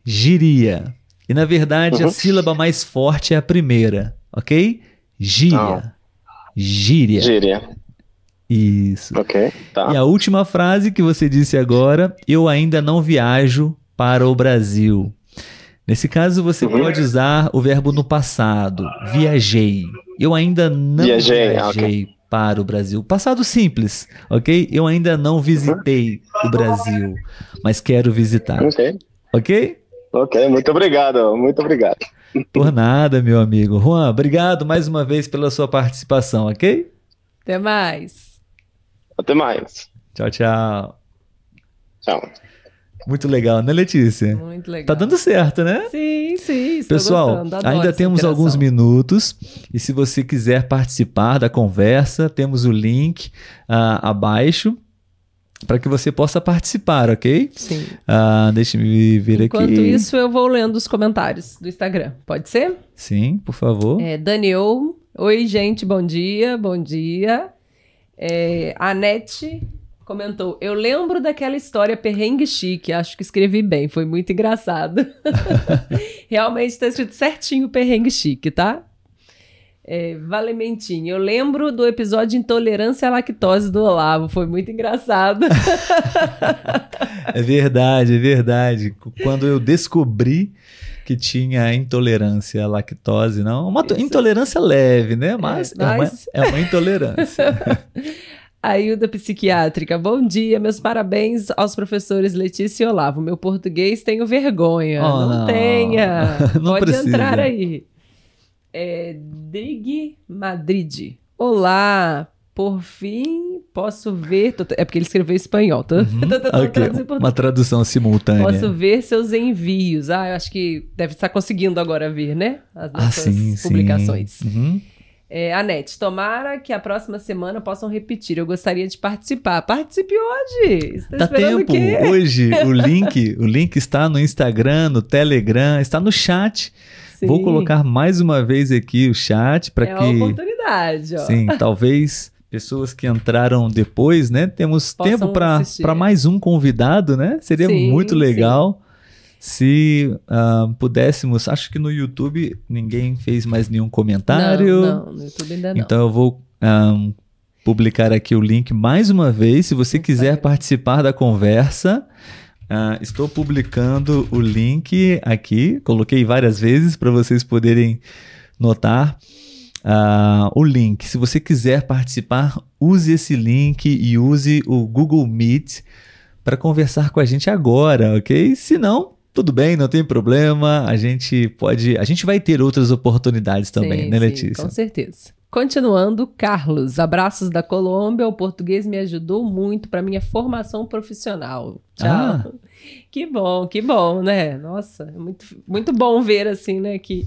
S1: Giria. E na verdade a
S4: Uhum.
S1: sílaba mais forte é a primeira, ok? Gíria.
S4: Ah.
S1: Gíria.
S4: Gíria.
S1: Isso.
S4: Ok. Tá.
S1: E a última frase que você disse agora, eu ainda não viajo para o Brasil. Nesse caso, você
S4: Uhum.
S1: pode usar o verbo no passado. Viajei. Eu ainda não
S4: Viajei,
S1: viajei para o Brasil. Passado simples, ok? Eu ainda não visitei o Brasil, mas quero visitar,
S4: Ok.
S1: ok?
S4: Ok. Muito obrigado. Muito obrigado.
S1: Por nada, meu amigo. Juan, obrigado mais uma vez pela sua participação, ok?
S2: Até mais.
S4: Até mais.
S1: Tchau, tchau.
S4: Tchau.
S1: Muito legal, né, Letícia?
S2: Muito legal.
S1: Tá dando certo, né?
S2: Sim, sim. estou
S1: Pessoal,
S2: gostando,
S1: ainda temos
S2: interação.
S1: alguns minutos e se você quiser participar da conversa, temos o link ah, abaixo para que você possa participar, ok?
S2: Sim.
S1: Ah, Deixe-me ver
S2: Enquanto
S1: aqui.
S2: isso, eu vou lendo os comentários do Instagram. Pode ser?
S1: Sim, por favor.
S2: É, Daniel. Oi, gente, bom dia, bom dia. É, a Anete comentou: Eu lembro daquela história perrengue chique, acho que escrevi bem, foi muito engraçado. Realmente está escrito certinho perrengue chique, tá? É, Valementinho, eu lembro do episódio de Intolerância à Lactose do Olavo, foi muito engraçado.
S1: É verdade, é verdade. Quando eu descobri que tinha intolerância à lactose, não, uma
S2: Isso.
S1: intolerância leve, né? Mas é, uma,
S2: mas-
S1: é uma intolerância.
S2: Ailda Psiquiátrica, bom dia, meus parabéns aos professores Letícia e Olavo. Meu português tenho vergonha.
S1: Oh,
S2: não,
S1: não.
S2: tenha.
S1: Não
S2: Pode
S1: precisa.
S2: entrar aí. É, Drig Madrid. Olá, por fim posso ver. tô- é porque ele escreveu em espanhol, tá?
S1: Uhum.
S2: Tô tentando
S1: Ok,
S2: traduzir em
S1: Uma tradução simultânea.
S2: Posso ver seus envios. Ah, eu acho que deve estar conseguindo agora ver, né? As
S1: Ah,
S2: nossas
S1: sim, sim.
S2: publicações.
S1: Uhum.
S2: É, Anete, tomara que a próxima semana possam repetir. Eu gostaria de participar. Participe hoje! Está
S1: Dá
S2: esperando
S1: tempo. Hoje o link, o link está no Instagram, no Telegram, está no chat. Vou
S2: Sim,
S1: colocar mais uma vez aqui o chat para
S2: É
S1: que
S2: uma oportunidade, ó.
S1: sim, talvez pessoas que entraram depois, né? Temos
S2: Possam
S1: tempo para mais um convidado, né? Seria
S2: Sim,
S1: muito
S2: sim.
S1: legal se ah, pudéssemos. Acho que no YouTube ninguém fez mais nenhum comentário.
S2: Não, não, no YouTube ainda não.
S1: Então eu vou ahn, publicar aqui o link mais uma vez. Se você quiser participar da conversa, ah, estou publicando o link aqui. Coloquei várias vezes para vocês poderem notar ah, o link. Se você quiser participar, use esse link e use o Google Meet para conversar com a gente agora, ok? Se não, tudo bem, não tem problema. A gente pode, a gente vai ter outras oportunidades também,
S2: Sim,
S1: né,
S2: sim,
S1: Letícia?
S2: com certeza. Continuando, Carlos, abraços da Colômbia. O português me ajudou muito para minha formação profissional. Tchau.
S1: Ah.
S2: Que bom, que bom, né? Nossa, é muito, muito bom ver assim, né, que,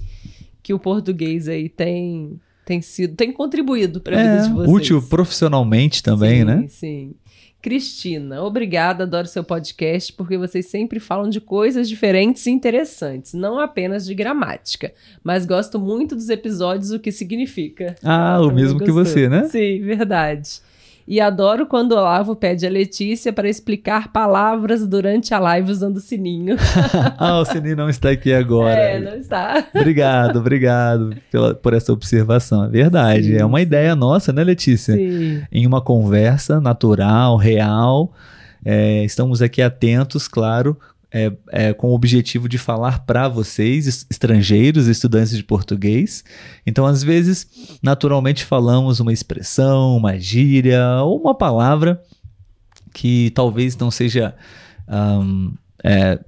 S2: que o português aí tem tem sido, tem contribuído para a vida de
S1: É,
S2: vocês.
S1: útil profissionalmente também,
S2: sim,
S1: né?
S2: Sim. Cristina, obrigada, adoro seu podcast, porque vocês sempre falam de coisas diferentes e interessantes, não apenas de gramática. Mas gosto muito dos episódios, o que significa.
S1: Ah, o
S2: também
S1: mesmo que
S2: gostou.
S1: você, né?
S2: Sim, verdade. E adoro quando o Olavo pede a Letícia para explicar palavras durante a live usando o sininho.
S1: ah, o Sininho não está aqui agora.
S2: É, não está.
S1: Obrigado, obrigado pela, por essa observação. É verdade.
S2: Sim,
S1: é uma ideia nossa, né, Letícia?
S2: Sim.
S1: Em uma conversa natural, real. É, estamos aqui atentos, claro, é, é, com o objetivo de falar para vocês, es- estrangeiros, estudantes de português. Então, às vezes, naturalmente falamos uma expressão, uma gíria ou uma palavra que talvez não seja ahm, é,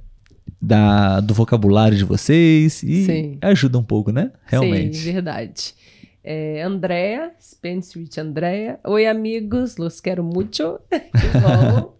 S1: da, do vocabulário de vocês e
S2: Sim.
S1: ajuda um pouco, né? Realmente.
S2: Sim, verdade. É, Andrea, Spencer Andrea. Oi, amigos, los quero mucho. que bom.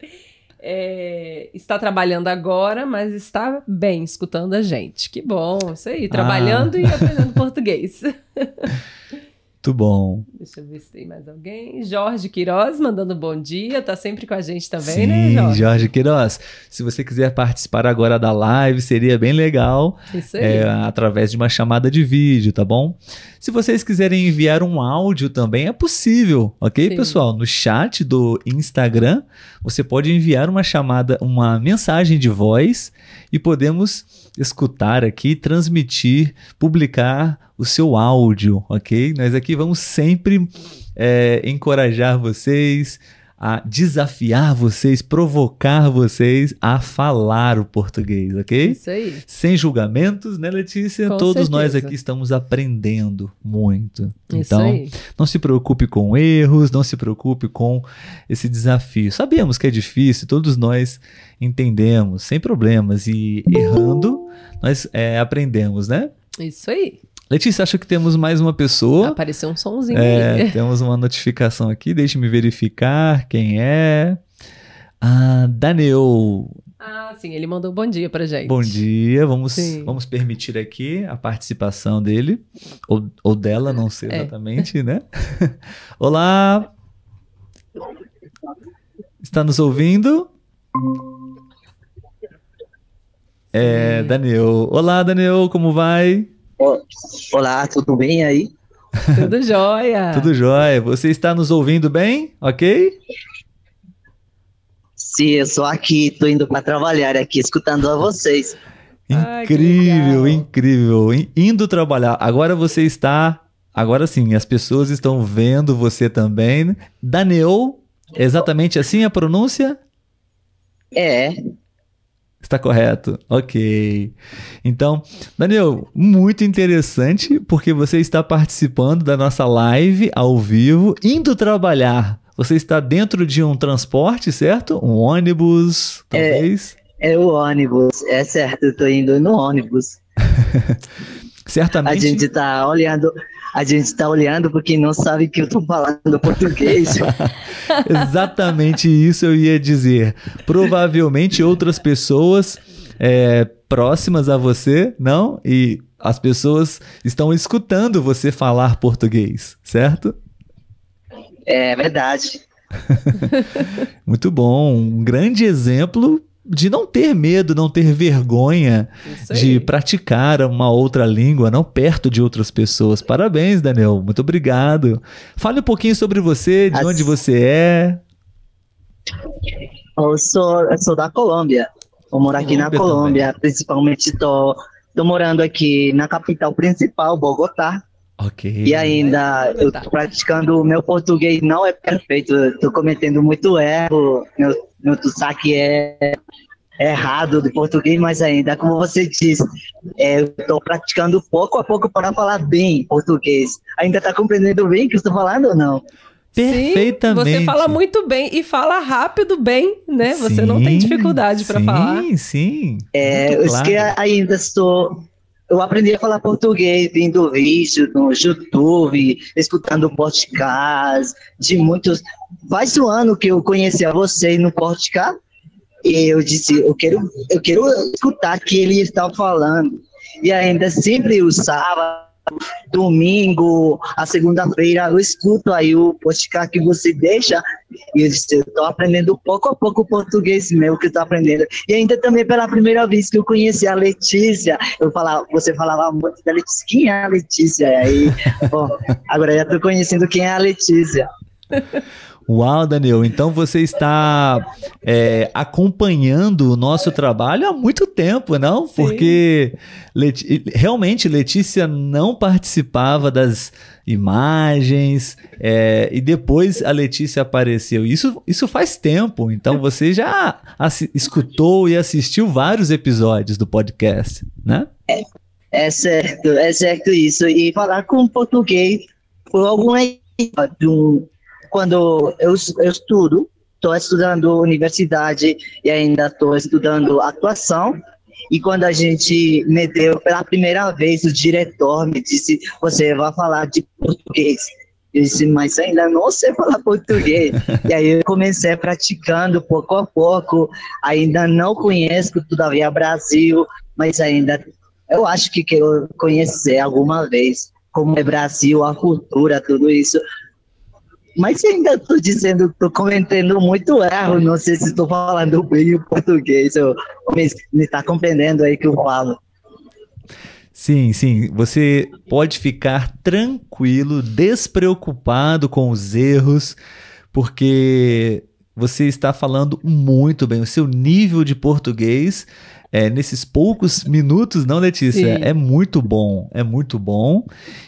S2: É, está trabalhando agora, mas está bem escutando a gente. Que bom, isso aí, trabalhando
S1: Ah.
S2: e aprendendo português.
S1: Muito bom.
S2: Deixa eu ver se tem mais alguém. Jorge Queiroz mandando bom dia, tá sempre com a gente também,
S1: Sim,
S2: né, Jorge?
S1: Jorge Queiroz. Se você quiser participar agora da live, seria bem legal.
S2: Isso aí.
S1: é, através de uma chamada de vídeo, tá bom? Se vocês quiserem enviar um áudio também, é possível, ok,
S2: Sim.
S1: pessoal? No chat do Instagram, você pode enviar uma chamada, uma mensagem de voz e podemos escutar aqui, transmitir, publicar o seu áudio, ok? Nós aqui vamos sempre é, encorajar vocês, a desafiar vocês, provocar vocês a falar o português, ok?
S2: Isso aí.
S1: Sem julgamentos, né, Letícia?
S2: Com
S1: Todos nós
S2: certeza.
S1: aqui estamos aprendendo muito.
S2: Isso
S1: então,
S2: aí.
S1: não se preocupe com erros, não se preocupe com esse desafio. Sabemos que é difícil, todos nós entendemos, sem problemas. E errando, nós é, aprendemos, né?
S2: Isso aí.
S1: Letícia, acho que temos mais uma pessoa.
S2: Apareceu um sonzinho
S1: É,
S2: aí.
S1: temos uma notificação aqui, deixe-me verificar quem é. Ah, Daniel,
S2: Ah, sim, ele mandou bom dia pra gente.
S1: Bom dia, vamos,
S2: Sim.
S1: vamos permitir aqui a participação dele, ou, ou dela, não sei
S2: É.
S1: exatamente, né? Olá! Está nos ouvindo? É. Daniel. Olá, Daniel, como vai?
S5: Olá, tudo bem aí?
S2: Tudo jóia.
S1: Tudo jóia? Você está nos ouvindo bem? Ok?
S5: Sim, eu sou aqui, tô indo para trabalhar aqui, escutando a vocês.
S2: Ai,
S1: Incrível,
S2: legal.
S1: incrível. In- Indo trabalhar. Agora você está. Agora sim, as pessoas estão vendo você também. Daniel, exatamente assim a pronúncia?
S5: É,
S1: Está correto. Ok. Então, Daniel, muito interessante porque você está participando da nossa live ao vivo, indo trabalhar. Você está dentro de um transporte, certo? Um ônibus, talvez?
S5: é o ônibus, é certo, eu tô indo no ônibus. A
S1: Certamente.
S5: gente tá olhando, a gente tá olhando porque não sabe que eu tô falando português.
S1: Exatamente isso eu ia dizer. Provavelmente outras pessoas é, próximas a você, não? E as pessoas estão escutando você falar português, certo?
S5: É verdade.
S1: Muito bom. Um grande exemplo de não ter medo, não ter vergonha de praticar uma outra língua, não perto de outras pessoas. Parabéns, Daniel. Muito obrigado. Fale um pouquinho sobre você, de
S5: As-
S1: onde você é.
S5: Eu sou, eu sou da Colômbia. Vou morar aqui na
S1: Colômbia
S5: Colômbia, principalmente tô, tô morando aqui na capital principal, Bogotá.
S1: Ok.
S5: E ainda eu tô praticando o meu português não é perfeito, tô cometendo muito erro, meu sotaque é errado do português, mas ainda, como você disse, é, eu tô praticando pouco a pouco para falar bem português. Ainda tá compreendendo bem o que eu estou falando ou não?
S1: Perfeitamente.
S2: Sim, você fala muito bem e fala rápido bem, né? Você não tem
S1: Sim,
S2: dificuldade
S1: sim,
S2: falar.
S1: Sim, sim.
S5: É, que
S1: claro.
S5: ainda estou. Eu aprendi a falar português vendo vídeo no YouTube, escutando podcast de muitos. Faz um ano que eu conheci a você no podcast e eu disse, eu quero, eu quero escutar o que ele está falando. E ainda sempre sábado, domingo, a segunda-feira, eu escuto aí o podcast que você deixa e eu disse, eu tô aprendendo pouco a pouco o português meu que eu tô aprendendo. E ainda também pela primeira vez que eu conheci a Letícia, eu falava, você falava muito da Letícia, quem é a Letícia? E aí, bom, agora já tô conhecendo quem é a Letícia.
S1: Uau, Daniel. Então você está é, acompanhando o nosso trabalho há muito tempo, não?
S2: Sim.
S1: Porque Leti- realmente Letícia não participava das imagens é, e depois a Letícia apareceu. Isso, isso faz tempo. Então você já escutou e assistiu vários episódios do podcast, né?
S5: É certo, é certo isso. E falar com português por alguma de um, quando eu, eu estudo, estou estudando universidade e ainda estou estudando atuação. E quando a gente me deu pela primeira vez, o diretor me disse: Você vai falar de português. Eu disse, mas ainda não sei falar português. e aí eu comecei praticando pouco a pouco. Ainda não conheço Todavia Brasil, mas ainda eu acho que quero conhecer alguma vez. como é Brasil, a cultura, tudo isso. Mas ainda estou dizendo, estou cometendo muito erro, não sei se estou falando bem o português, ou, ou me está compreendendo aí que eu falo.
S1: Sim, sim. Você pode ficar tranquilo, despreocupado com os erros, porque você está falando muito bem. O seu nível de português é, nesses poucos minutos, não, Letícia? Sim. É muito bom, é muito bom.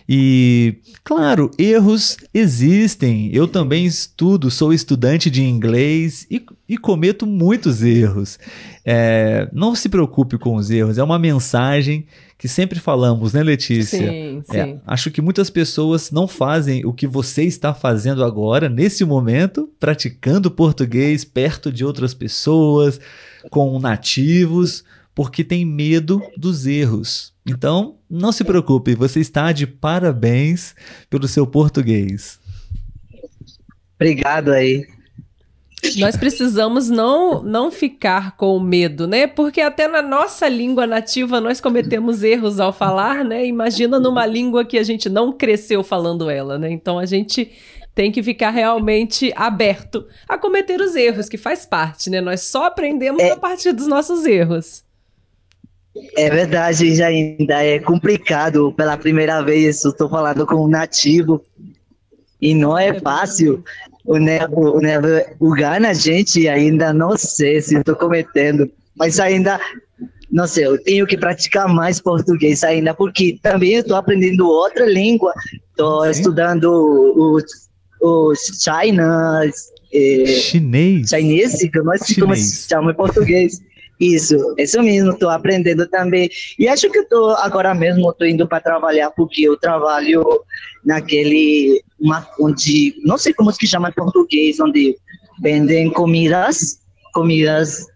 S1: E, claro, erros existem. Eu também estudo, sou estudante de inglês e, e cometo muitos erros. É, não se preocupe com os erros, é uma mensagem que sempre falamos, né, Letícia?
S2: Sim, é, sim.
S1: acho que muitas pessoas não fazem o que você está fazendo agora, nesse momento, praticando português perto de outras pessoas com nativos, porque tem medo dos erros. Então, não se preocupe, você está de parabéns pelo seu português.
S5: Obrigado aí.
S2: Nós precisamos não, não ficar com medo, né? Porque até na nossa língua nativa nós cometemos erros ao falar, né? Imagina numa língua que a gente não cresceu falando ela, né? Então a gente tem que ficar realmente aberto a cometer os erros, que faz parte, né? Nós só aprendemos é, a partir dos nossos erros.
S5: É verdade, já ainda é complicado. Pela primeira vez, estou falando com um nativo e não é fácil. O Nevo, o Nevo o Gana, gente, ainda não sei se estou cometendo, mas ainda não sei, eu tenho que praticar mais português ainda, porque também estou aprendendo outra língua. Estou estudando o, os China,
S1: é, chinês,
S5: chinês, que nós chinês. chamamos em português. Isso, isso mesmo, estou aprendendo também. E acho que estou agora mesmo estou indo para trabalhar porque eu trabalho naquele uma, onde não sei como se chama em português, onde vendem comidas, comidas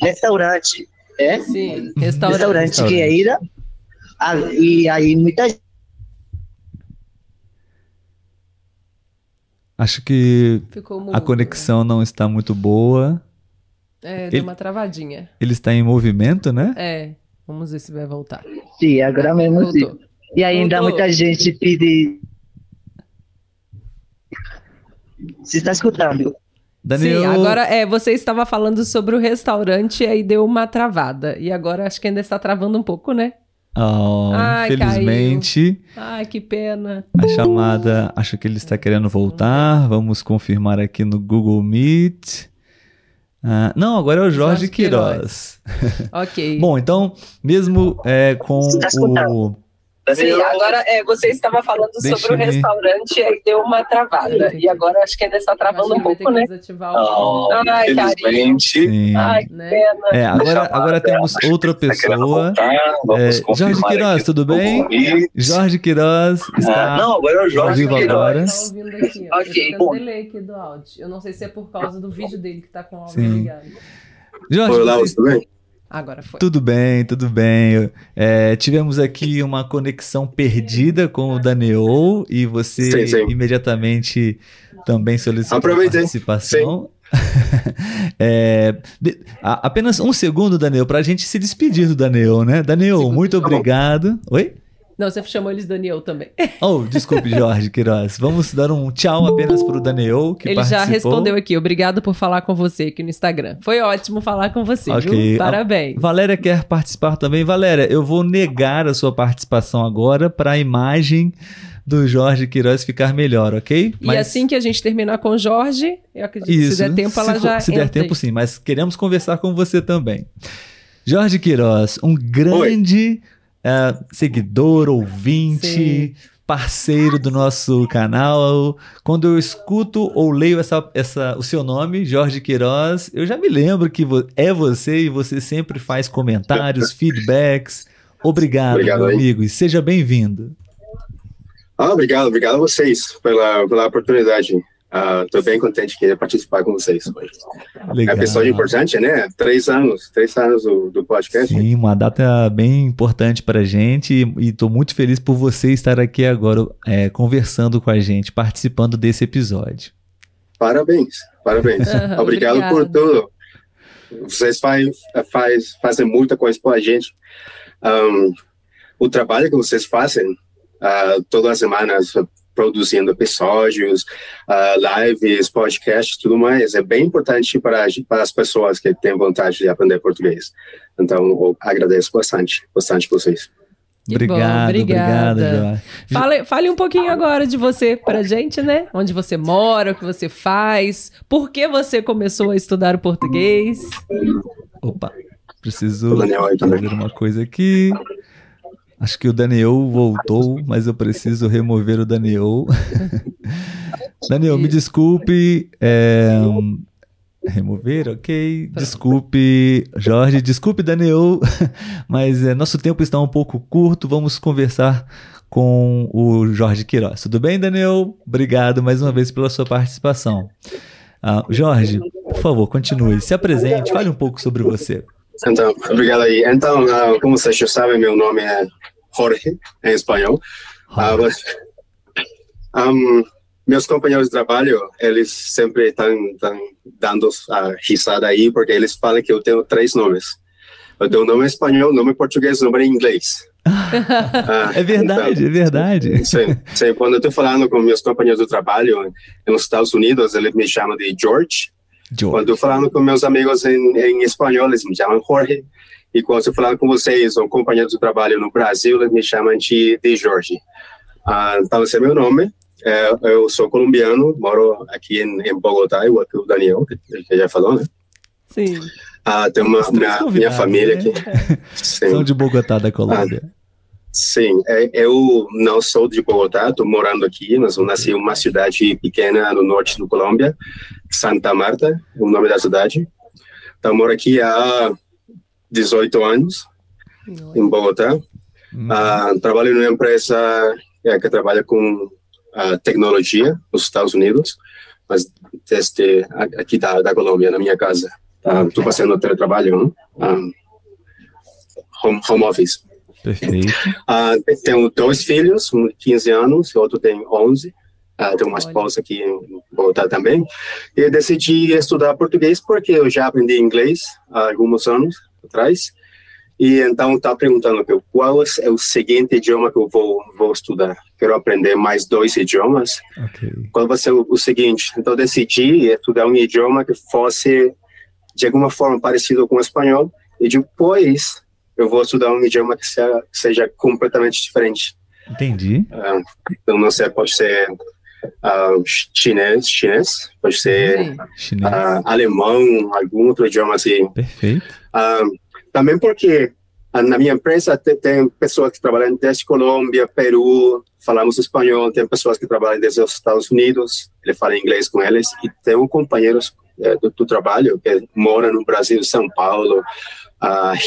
S5: restaurante, é?
S2: Sim,
S5: restaurante, restaurante que é ir e aí muita
S1: Acho que a conexão não está muito boa.
S2: É, deu ele, uma travadinha.
S1: Ele está em movimento, né?
S2: É. Vamos ver se vai voltar.
S5: Sim, agora mesmo sim. E ainda Voltou. muita gente pede. Você está escutando?
S2: Daniel... Sim, agora é, você estava falando sobre o restaurante e aí deu uma travada. E agora acho que ainda está travando um pouco, né?
S1: Oh, Ai, infelizmente.
S2: Caiu. Ai, que pena.
S1: A chamada, acho que ele está querendo voltar. Vamos confirmar aqui no Google Meet. Ah, não, agora é o Jorge, Jorge Queiroz.
S2: Queiroz. ok.
S1: Bom, então, mesmo é, com o
S2: Sim, agora é, você estava falando sobre o restaurante e aí deu uma travada. E agora acho que ainda está travando um pouco, né?
S4: Oh, Ai, infelizmente.
S2: Ai, que né? pena.
S1: É, agora, agora temos outra tá pessoa. É, Jorge Queiroz, tudo bem? Jorge Queiroz está.
S4: Ah, não, agora é o Jorge
S1: Queiroz. Agora.
S2: Tá ok, bom. delay aqui do áudio. Eu não sei se é por causa do vídeo dele que está com o áudio ligado.
S1: Jorge,
S4: Olá, você... tudo bem?
S2: Agora foi.
S1: Tudo bem, tudo bem. É, tivemos aqui uma conexão perdida com o Daniel e você sim, sim. imediatamente também solicitou Aproveitei. participação. é, de, a, apenas um segundo, Daniel, para a gente se despedir do Daniel, né? Daniel, muito tá obrigado. Oi?
S2: Não, você chamou eles Daniel também.
S1: Oh, desculpe, Jorge Queiroz. Vamos dar um tchau apenas para o Daniel, que
S2: Ele
S1: participou.
S2: já respondeu aqui. Obrigado por falar com você aqui no Instagram. Foi ótimo falar com você, okay. viu? Parabéns.
S1: A Valéria quer participar também. Valéria, eu vou negar a sua participação agora para a imagem do Jorge Queiroz ficar melhor, ok?
S2: Mas... E assim que a gente terminar com o Jorge, eu acredito Isso, que se der tempo, ela
S1: se
S2: já.
S1: Se der tempo, sim, mas queremos conversar com você também. Jorge Queiroz, um grande. Oi é, seguidor, ouvinte, Sim. parceiro do nosso canal. Quando eu escuto ou leio essa, essa, o seu nome, Jorge Queiroz, eu já me lembro que é você e você sempre faz comentários, feedbacks. Obrigado, obrigado meu aí. amigo, e seja bem-vindo.
S4: Ah, obrigado, obrigado a vocês pela, pela oportunidade. Estou uh, bem contente de participar com vocês hoje. Legal. É episódio importante, né? Três anos, três anos do, do podcast.
S1: Sim, uma data bem importante para a gente e estou muito feliz por você estar aqui agora é, conversando com a gente, participando desse episódio.
S4: Parabéns, parabéns. Obrigado, Obrigado, por tudo. Vocês faz, faz, fazem muita coisa para a gente. Um, o trabalho que vocês fazem
S6: uh, todas as semanas produzindo episódios, uh, lives, podcasts, tudo mais. É bem importante para, para as pessoas que têm vontade de aprender português. Então, eu agradeço bastante, bastante vocês.
S1: Obrigado, obrigada.
S2: Fale, fale um pouquinho agora de você pra gente, né? Onde você mora, o que você faz, por que você começou a estudar o português.
S1: Opa, preciso fazer uma coisa aqui. Acho que o Daniel voltou, mas eu preciso remover o Daniel. Daniel, me desculpe. É, Remover, ok. Desculpe, Jorge. Desculpe, Daniel. Mas é, nosso tempo está um pouco curto. Vamos conversar com o Jorge Queiroz. Tudo bem, Daniel? Obrigado mais uma vez pela sua participação. Ah, Jorge, por favor, continue. Se apresente, fale um pouco sobre você.
S6: Então, obrigado aí. Então, uh, como vocês já sabem, meu nome é Jorge, em espanhol. Uh, um, meus companheiros de trabalho, eles sempre estão dando a risada aí, porque eles falam que eu tenho três nomes. Eu tenho nome espanhol, nome português, nome inglês.
S1: ah, é verdade, então, é verdade.
S6: Sim, sim, quando eu estou falando com meus companheiros de trabalho nos Estados Unidos, eles me chamam de George. George. Quando eu falando com meus amigos em, em espanhol, eles me chamam Jorge. E quando eu falando com vocês, ou companheiros de trabalho no Brasil, eles me chamam de, de Jorge. Ah, então, esse é meu nome. É, eu sou colombiano, moro aqui em, em Bogotá, igual que o Daniel, que, já falou, né?
S2: Sim.
S6: Ah, tem uma minha, minha família né? aqui.
S1: Sim. São de Bogotá, da Colômbia. Ah,
S6: sim, é, eu não sou de Bogotá, estou morando aqui, mas eu nasci em uma cidade pequena no norte do Colômbia, Santa Marta, o nome da cidade. Então, moro aqui há 18 anos, em Bogotá. Uhum. Ah, trabalho numa empresa é, que trabalha com a tecnologia nos Estados Unidos, mas desde aqui da, da Colômbia, na minha casa. Estou uh, fazendo teletrabalho, um, home, home office.
S1: Perfeito.
S6: Uh, tenho dois filhos, um de 15 anos e outro tem 11. Uh, tenho uma esposa aqui em Bogotá também. E decidi estudar português porque eu já aprendi inglês há alguns anos atrás. E então está perguntando qual é o seguinte idioma que eu vou, vou estudar. Quero aprender mais dois idiomas. Okay. Qual vai ser o, o, seguinte? Então decidi estudar um idioma que fosse de alguma forma parecido com o espanhol e depois eu vou estudar um idioma que seja, que seja completamente diferente.
S1: Entendi.
S6: Uh, então não sei, pode ser uh, chinês, chinês, pode ser uh, alemão, algum outro idioma assim.
S1: Perfeito.
S6: Também porque na minha empresa tem, tem, pessoas que trabalham desde Colômbia, Peru, falamos espanhol, tem pessoas que trabalham desde os Estados Unidos, ele fala inglês com eles, e tem companheiros é, do, do, trabalho que mora no Brasil, São Paulo,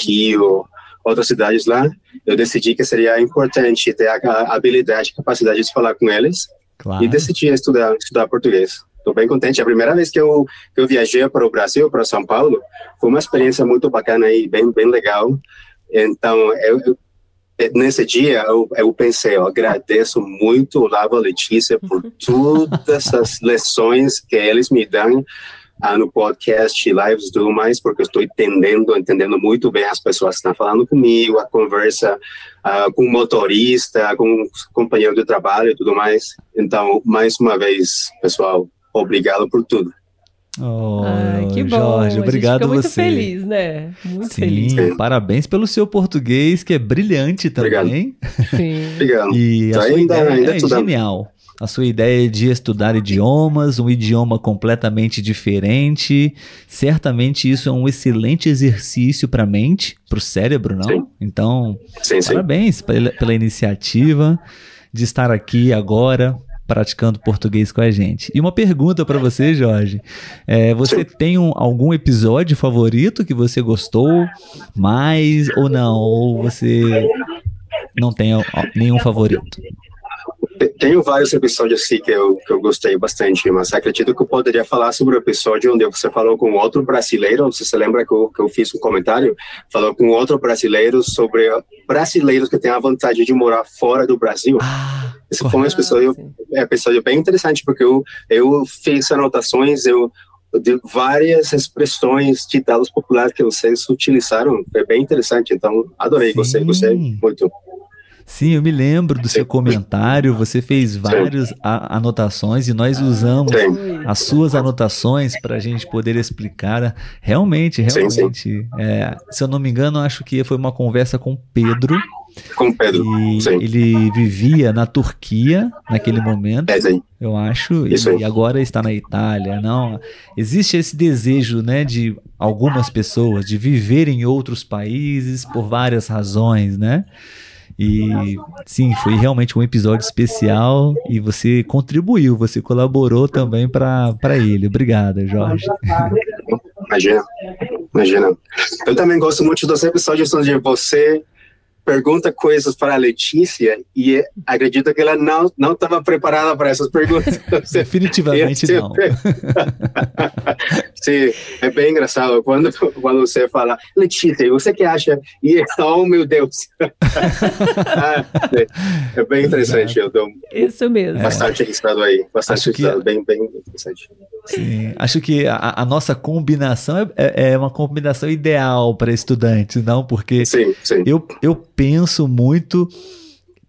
S6: Rio, outras cidades lá. Eu decidi que seria importante ter a, habilidade, capacidade de falar com eles, claro. e decidi estudar, estudar português. Estou bem contente. A primeira vez que eu, que eu viajei para o Brasil, para São Paulo, foi uma experiência muito bacana e bem, bem legal. Então, eu, eu nesse dia eu, eu, pensei, eu agradeço muito o Lava Letícia por todas as lições que eles me dão ah, no podcast, lives e tudo mais, porque eu estou entendendo, entendendo muito bem as pessoas que estão falando comigo, a conversa ah, com o motorista, com o companheiro de trabalho e tudo mais. Então, mais uma vez, pessoal, obrigado por tudo.
S1: Oh, Ai, que bom. Jorge, obrigado a gente
S2: muito você. feliz, né? Muito
S1: Sim,
S2: feliz.
S1: Parabéns pelo seu português, que é brilhante também.
S6: Obrigado. Sim. obrigado.
S1: E a sua ainda, ideia ainda é genial. A sua ideia de estudar idiomas, um idioma completamente diferente. Certamente isso é um excelente exercício para a mente, para o cérebro, não? Sim. Então, sim, parabéns pela, pela iniciativa de estar aqui agora praticando português com a gente. E uma pergunta para você, Jorge. É, você tem um, algum episódio favorito que você gostou mais ou não? Ou você não tem nenhum favorito?
S6: Tenho vários episódios assim que eu, que eu gostei bastante, mas acredito que eu poderia falar sobre o episódio onde você falou com outro brasileiro. Você se lembra que eu, que eu fiz um comentário? Falou com outro brasileiro sobre brasileiros que têm a vontade de morar fora do Brasil. Ah, Esse foi um episódio, é episódio bem interessante, porque eu, eu fiz anotações, eu de várias expressões ditados populares que vocês utilizaram. Foi bem interessante, então adorei, Sim. gostei, gostei muito.
S1: Sim, eu me lembro do seu comentário. Você fez várias anotações e nós usamos
S6: Sim.
S1: as suas anotações para a gente poder explicar. Realmente,
S6: Sim,
S1: realmente. é, se eu não me engano, acho que foi uma conversa com Pedro.
S6: Com o Pedro. Sim.
S1: ele vivia na Turquia naquele momento,
S6: É, sim.
S1: eu acho,
S6: Isso
S1: e
S6: aí.
S1: agora está na Itália. Não, existe esse desejo, né, de algumas pessoas de viver em outros países por várias razões, né? E sim, foi realmente um episódio especial e você contribuiu, você colaborou também para ele. Obrigada, Jorge.
S6: Imagina. Imagina. Eu também gosto muito dos episódios onde você pergunta coisas para a Letícia e acredito que ela não não estava preparada para essas perguntas.
S1: Definitivamente não.
S6: Sim, é bem engraçado quando, quando você fala, Letícia, você que acha? E oh meu Deus. Ah, é, é bem interessante, eu dou
S2: Isso mesmo.
S6: bastante riscado aí, bastante
S1: Acho que-
S6: riscado, bem, bem interessante.
S1: Sim, acho que a, a nossa combinação é, é- é uma combinação ideal para estudantes, não? Porque
S6: Sim, sim.
S1: eu, eu penso muito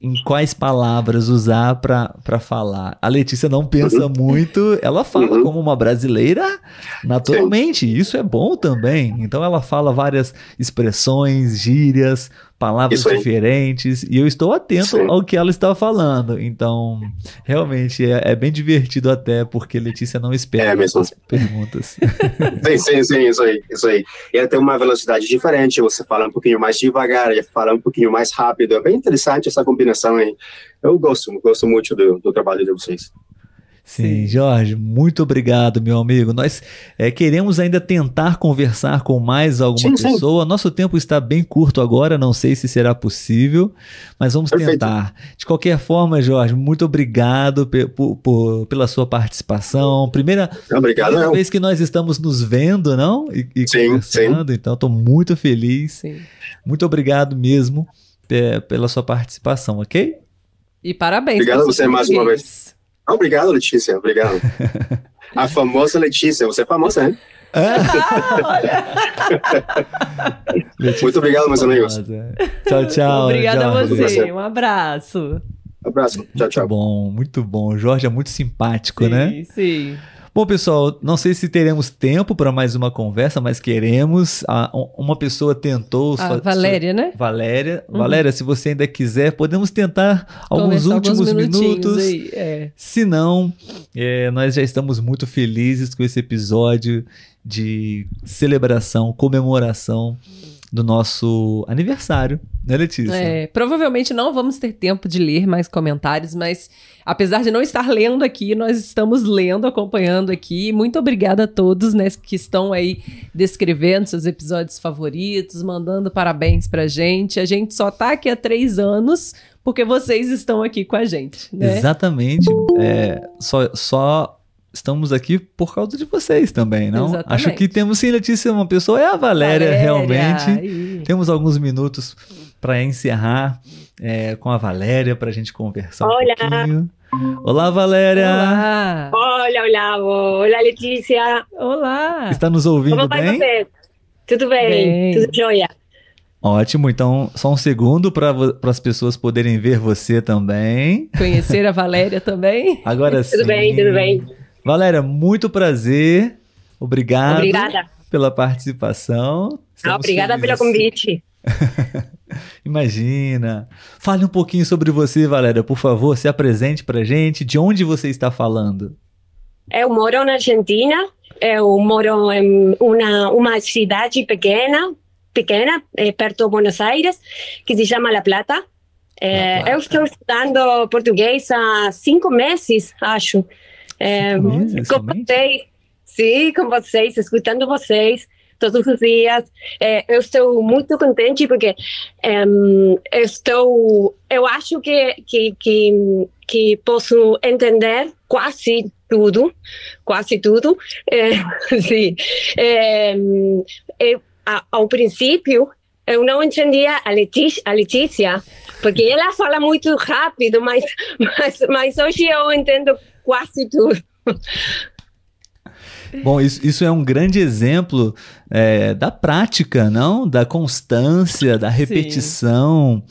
S1: em quais palavras usar para falar. A Letícia não pensa muito, ela fala
S6: Uhum.
S1: como uma brasileira naturalmente, isso é bom também. Então ela fala várias expressões, gírias, palavras diferentes, e eu estou atento
S6: Sim.
S1: ao que ela está falando. Então, realmente é, é bem divertido até, porque Letícia não espera
S6: É mesmo.
S1: as perguntas.
S6: Sim, sim, sim, isso aí, isso aí. E ela tem uma velocidade diferente, você fala um pouquinho mais devagar, ele fala um pouquinho mais rápido, é bem interessante essa combinação aí. Eu gosto, gosto muito do, do trabalho de vocês.
S1: Sim,
S2: Sim.
S1: Jorge, muito obrigado, meu amigo. Nós eh, queremos ainda tentar conversar com mais alguma
S6: Sim, sim.
S1: pessoa. Nosso tempo está bem curto agora, não sei se será possível, mas vamos
S6: Perfeito.
S1: tentar. De qualquer forma, Jorge, muito obrigado pe- por- por- pela sua participação. Primeira,
S6: Obrigado,
S1: primeira vez que nós estamos nos vendo, não? E, e
S6: Sim,
S1: conversando, então estou muito feliz.
S2: Sim.
S1: Muito obrigado mesmo pe- pela sua participação, ok?
S2: E parabéns.
S6: Obrigado a você mais uma
S2: português.
S6: Obrigado, Letícia, obrigado. A famosa Letícia, você é famosa, hein?
S1: Letícia,
S6: Muito obrigado, meus amigos.
S1: Tchau, tchau.
S2: Obrigada a você. Um abraço.
S6: Abraço, tchau,
S1: Muito
S6: tchau.
S1: bom, muito bom. O Jorge é muito simpático, né?
S2: Sim, sim.
S1: Bom, pessoal, não sei se teremos tempo para mais uma conversa, mas queremos. Ah, um- uma pessoa tentou.
S2: A
S1: sua-
S2: Valéria, né?
S1: sua- Valéria.
S2: Uhum.
S1: Valéria, se você ainda quiser, podemos tentar alguns
S2: Conversar
S1: últimos
S2: minutinhos
S1: minutos.
S2: aí, é.
S1: Se não, é, nós já estamos muito felizes com esse episódio de celebração, comemoração do nosso aniversário, né, Letícia?
S2: É, provavelmente não vamos ter tempo de ler mais comentários, mas apesar de não estar lendo aqui, nós estamos lendo, acompanhando aqui. Muito obrigada a todos, né, que estão aí descrevendo seus episódios favoritos, mandando parabéns pra gente. A gente só tá aqui há três anos porque vocês estão aqui com a gente, né?
S1: Exatamente. É, só, só estamos aqui por causa de vocês também, não?
S2: Exatamente.
S1: Acho que temos sim, Letícia, uma pessoa, é a Valéria, realmente.
S2: aí.
S1: Temos alguns minutos para encerrar é, com a Valéria, para a gente conversar um
S7: Olá.
S1: pouquinho. Olá, Valéria!
S2: Olá!
S7: Olavo. Hola, Letícia.
S2: Olá!
S1: Está nos ouvindo
S7: Como vai
S1: bem?
S7: você? Tudo bem?
S2: Bem.
S7: Tudo jóia?
S1: Ótimo, então só um segundo para as pessoas poderem ver você também.
S2: Conhecer a Valéria também?
S1: Agora sim.
S7: Tudo bem, tudo bem.
S1: Valéria, muito prazer. Obrigado
S7: Obrigada.
S1: pela participação.
S7: Ah,
S1: Estamos
S7: obrigada pelo convite.
S1: Imagina. Fale um pouquinho sobre você, Valéria, por favor. Se apresente pra gente. De onde você está falando?
S7: Eu moro na Argentina. Eu moro em uma, uma cidade pequena, pequena, eh, perto de Buenos Aires, que se chama La Plata. Eh,
S1: La Plata.
S7: Eu estou estudando português há cinco meses, acho.
S1: Cinco meses
S7: com
S1: somente?
S7: vocês, sim, com vocês, escutando vocês todos os dias. Eh, eu estou muito contente porque estou, eu acho que, que, que, que posso entender quase tudo, quase tudo. Eh, sim. Eu, a- ao princípio, eu não entendia a Letícia, a Letícia, porque ela fala muito rápido, mas, mas, mas hoje eu entendo quase tudo.
S1: Bom, isso, isso é um grande exemplo é, da prática, não? Da constância, da repetição,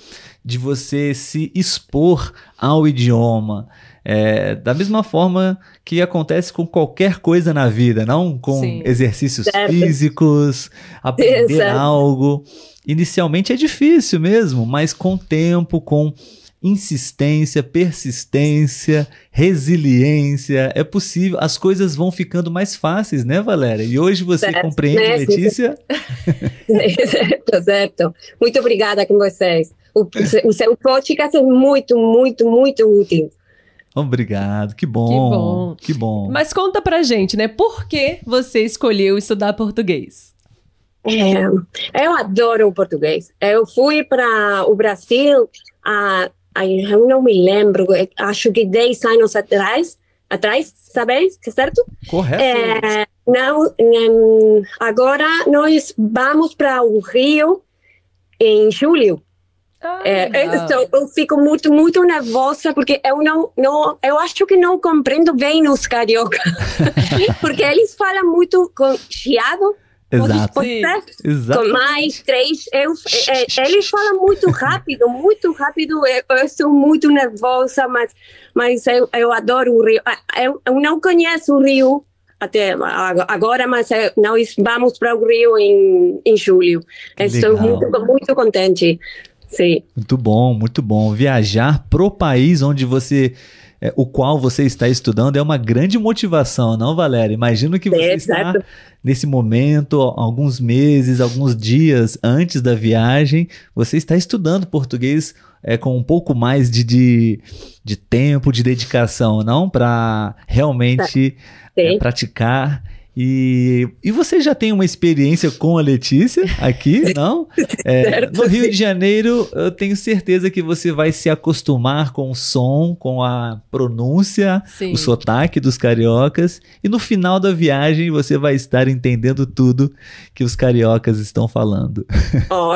S1: de você se expor ao idioma. É, da mesma forma que acontece com qualquer coisa na vida, não com
S2: Sim.
S1: exercícios
S7: Certo.
S1: físicos, aprender
S7: Certo.
S1: algo. Inicialmente é difícil mesmo, mas com tempo, com insistência, persistência, resiliência, é possível, as coisas vão ficando mais fáceis, né, Valéria? E hoje você
S7: Certo,
S1: compreende,
S7: né?
S1: Letícia?
S7: certo, certo. Muito obrigada com vocês. O, o seu podcast é muito, muito, muito útil.
S1: Obrigado, que bom,
S2: bom.
S1: que bom.
S2: Mas conta pra gente, né? Por que você escolheu estudar português?
S7: É, eu adoro o português. Eu fui para o Brasil há, eu não me lembro, acho que 10 anos atrás, atrás, sabes, certo?
S1: Correto.
S7: É, não, agora nós vamos para o Rio em julho.
S2: Ah,
S7: É, eu, estou- eu fico muito, muito nervosa porque eu não, não, eu acho que não compreendo bem os carioca, porque eles falam muito com chiado,
S1: Exato, exato.
S7: mais três. Eu, é, é, eles falam muito rápido, muito rápido. Eu, eu sou muito nervosa, mas, mas eu, eu adoro o Rio. Ah, Eu, eu não conheço o Rio até ag- agora, mas nós vamos para o Rio em, em julho. Estou muito, muito contente. Sim.
S1: Muito bom, muito bom. Viajar pro país onde você, é, o qual você está estudando é uma grande motivação, não, Valéria? Imagino que você
S7: É,
S1: está nesse momento, alguns meses, alguns dias antes da viagem, você está estudando português é, com um pouco mais de, de, de tempo, de dedicação, não? Para realmente é,
S7: Sim.
S1: praticar. E, e você já tem uma experiência com a Letícia aqui, não? É, no Rio de Janeiro, eu tenho certeza que você vai se acostumar com o som, com a pronúncia,
S2: Sim.
S1: o sotaque dos cariocas. E no final da viagem, você vai estar entendendo tudo que os cariocas estão falando.
S7: Oh,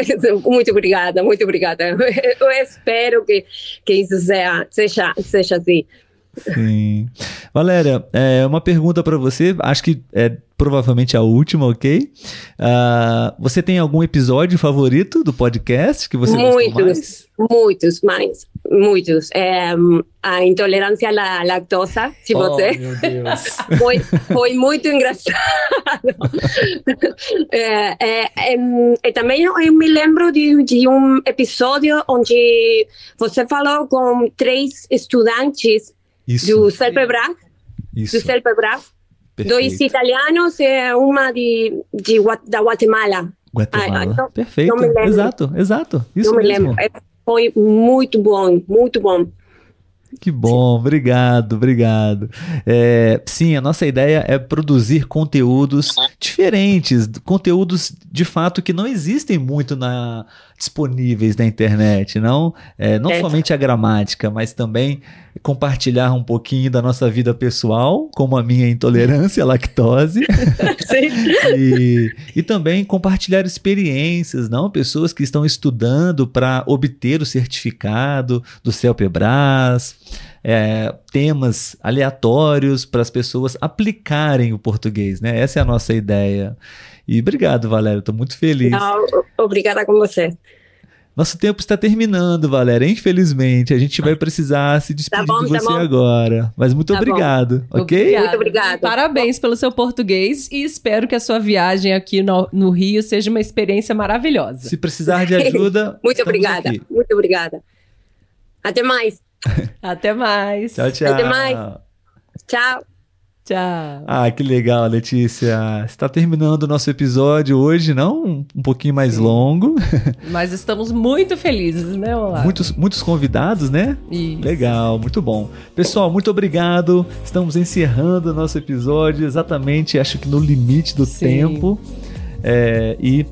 S7: muito obrigada, muito obrigada. Eu espero que, que isso seja, seja, seja assim.
S1: Sim. Valéria, é, uma pergunta para você, acho que é provavelmente a última, ok? Ah, você tem algum episódio favorito do podcast que você
S7: Muitos.
S1: mais?
S7: Muitos, mais, muitos. É, a intolerância à lactosa, se
S1: Oh,
S7: você.
S1: meu Deus.
S7: Foi, foi muito engraçado. É, é, em, e também eu me lembro de, de um episódio onde você falou com três estudantes
S1: Isso,
S7: do CELPEBRAS, do
S1: isso.
S7: CELPEBRAS, dois italianos e uma de, de, da Guatemala.
S1: Guatemala.
S7: Ai, não-
S1: Perfeito.
S7: não me lembro.
S1: Exato, exato. Isso
S7: Não me
S1: mesmo.
S7: lembro. É, Foi muito bom, muito bom.
S1: Que bom, obrigado, obrigado. É, sim, a nossa ideia é produzir conteúdos diferentes, conteúdos de fato que não existem muito na, disponíveis na internet, não, é, não
S7: É.
S1: somente a gramática, mas também compartilhar um pouquinho da nossa vida pessoal, como a minha intolerância à lactose. e, e também compartilhar experiências, não? Pessoas que estão estudando para obter o certificado do CELPEBRAS, é, temas aleatórios para as pessoas aplicarem o português, né? Essa é a nossa ideia. E obrigado, Valéria, estou muito feliz.
S7: Não, obrigada com você.
S1: Nosso tempo está terminando, Valéria. Infelizmente, a gente vai precisar se despedir
S7: Tá bom,
S1: de
S7: tá
S1: você
S7: bom.
S1: agora. Mas muito
S7: Tá bom.
S1: obrigado, ok?
S2: Obrigada.
S7: Muito obrigada.
S2: Parabéns pelo seu português e espero que a sua viagem aqui no, no Rio seja uma experiência maravilhosa.
S1: Se precisar de ajuda,
S7: Muito obrigada,
S1: aqui.
S7: muito obrigada. Até mais.
S2: Até mais.
S1: Tchau, tchau.
S7: Até mais. Tchau.
S2: Tchau.
S1: Ah, que legal, Letícia. Está terminando o nosso episódio hoje, não? Um, pouquinho mais longo.
S2: Mas estamos muito felizes, né, Olá?
S1: Muitos, muitos convidados, né?
S2: Isso.
S1: Legal, muito bom. Pessoal, muito obrigado. Estamos encerrando o nosso episódio exatamente, acho que no limite do
S2: Sim.
S1: tempo. É, e,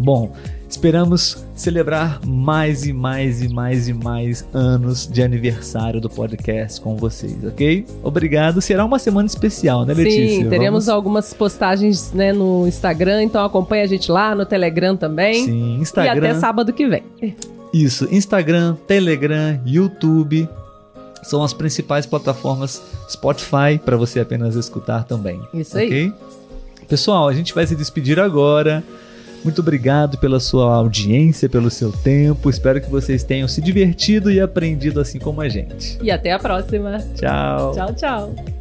S1: bom, esperamos celebrar mais e mais e mais e mais anos de aniversário do podcast com vocês, ok? Obrigado. Será uma semana especial, né, Letícia?
S2: Sim, teremos
S1: Vamos-
S2: algumas postagens né, no Instagram, então acompanha a gente lá, no Telegram também.
S1: Sim,
S2: E
S1: Instagram.
S2: até sábado que vem.
S1: Isso, Instagram, Telegram, YouTube. são as principais plataformas Spotify para você apenas escutar também.
S2: Isso aí.
S1: ok? Pessoal, a gente vai se despedir agora. Muito obrigado pela sua audiência, pelo seu tempo. Espero que vocês tenham se divertido e aprendido assim como a gente.
S2: E até a próxima.
S1: Tchau.
S2: Tchau, tchau.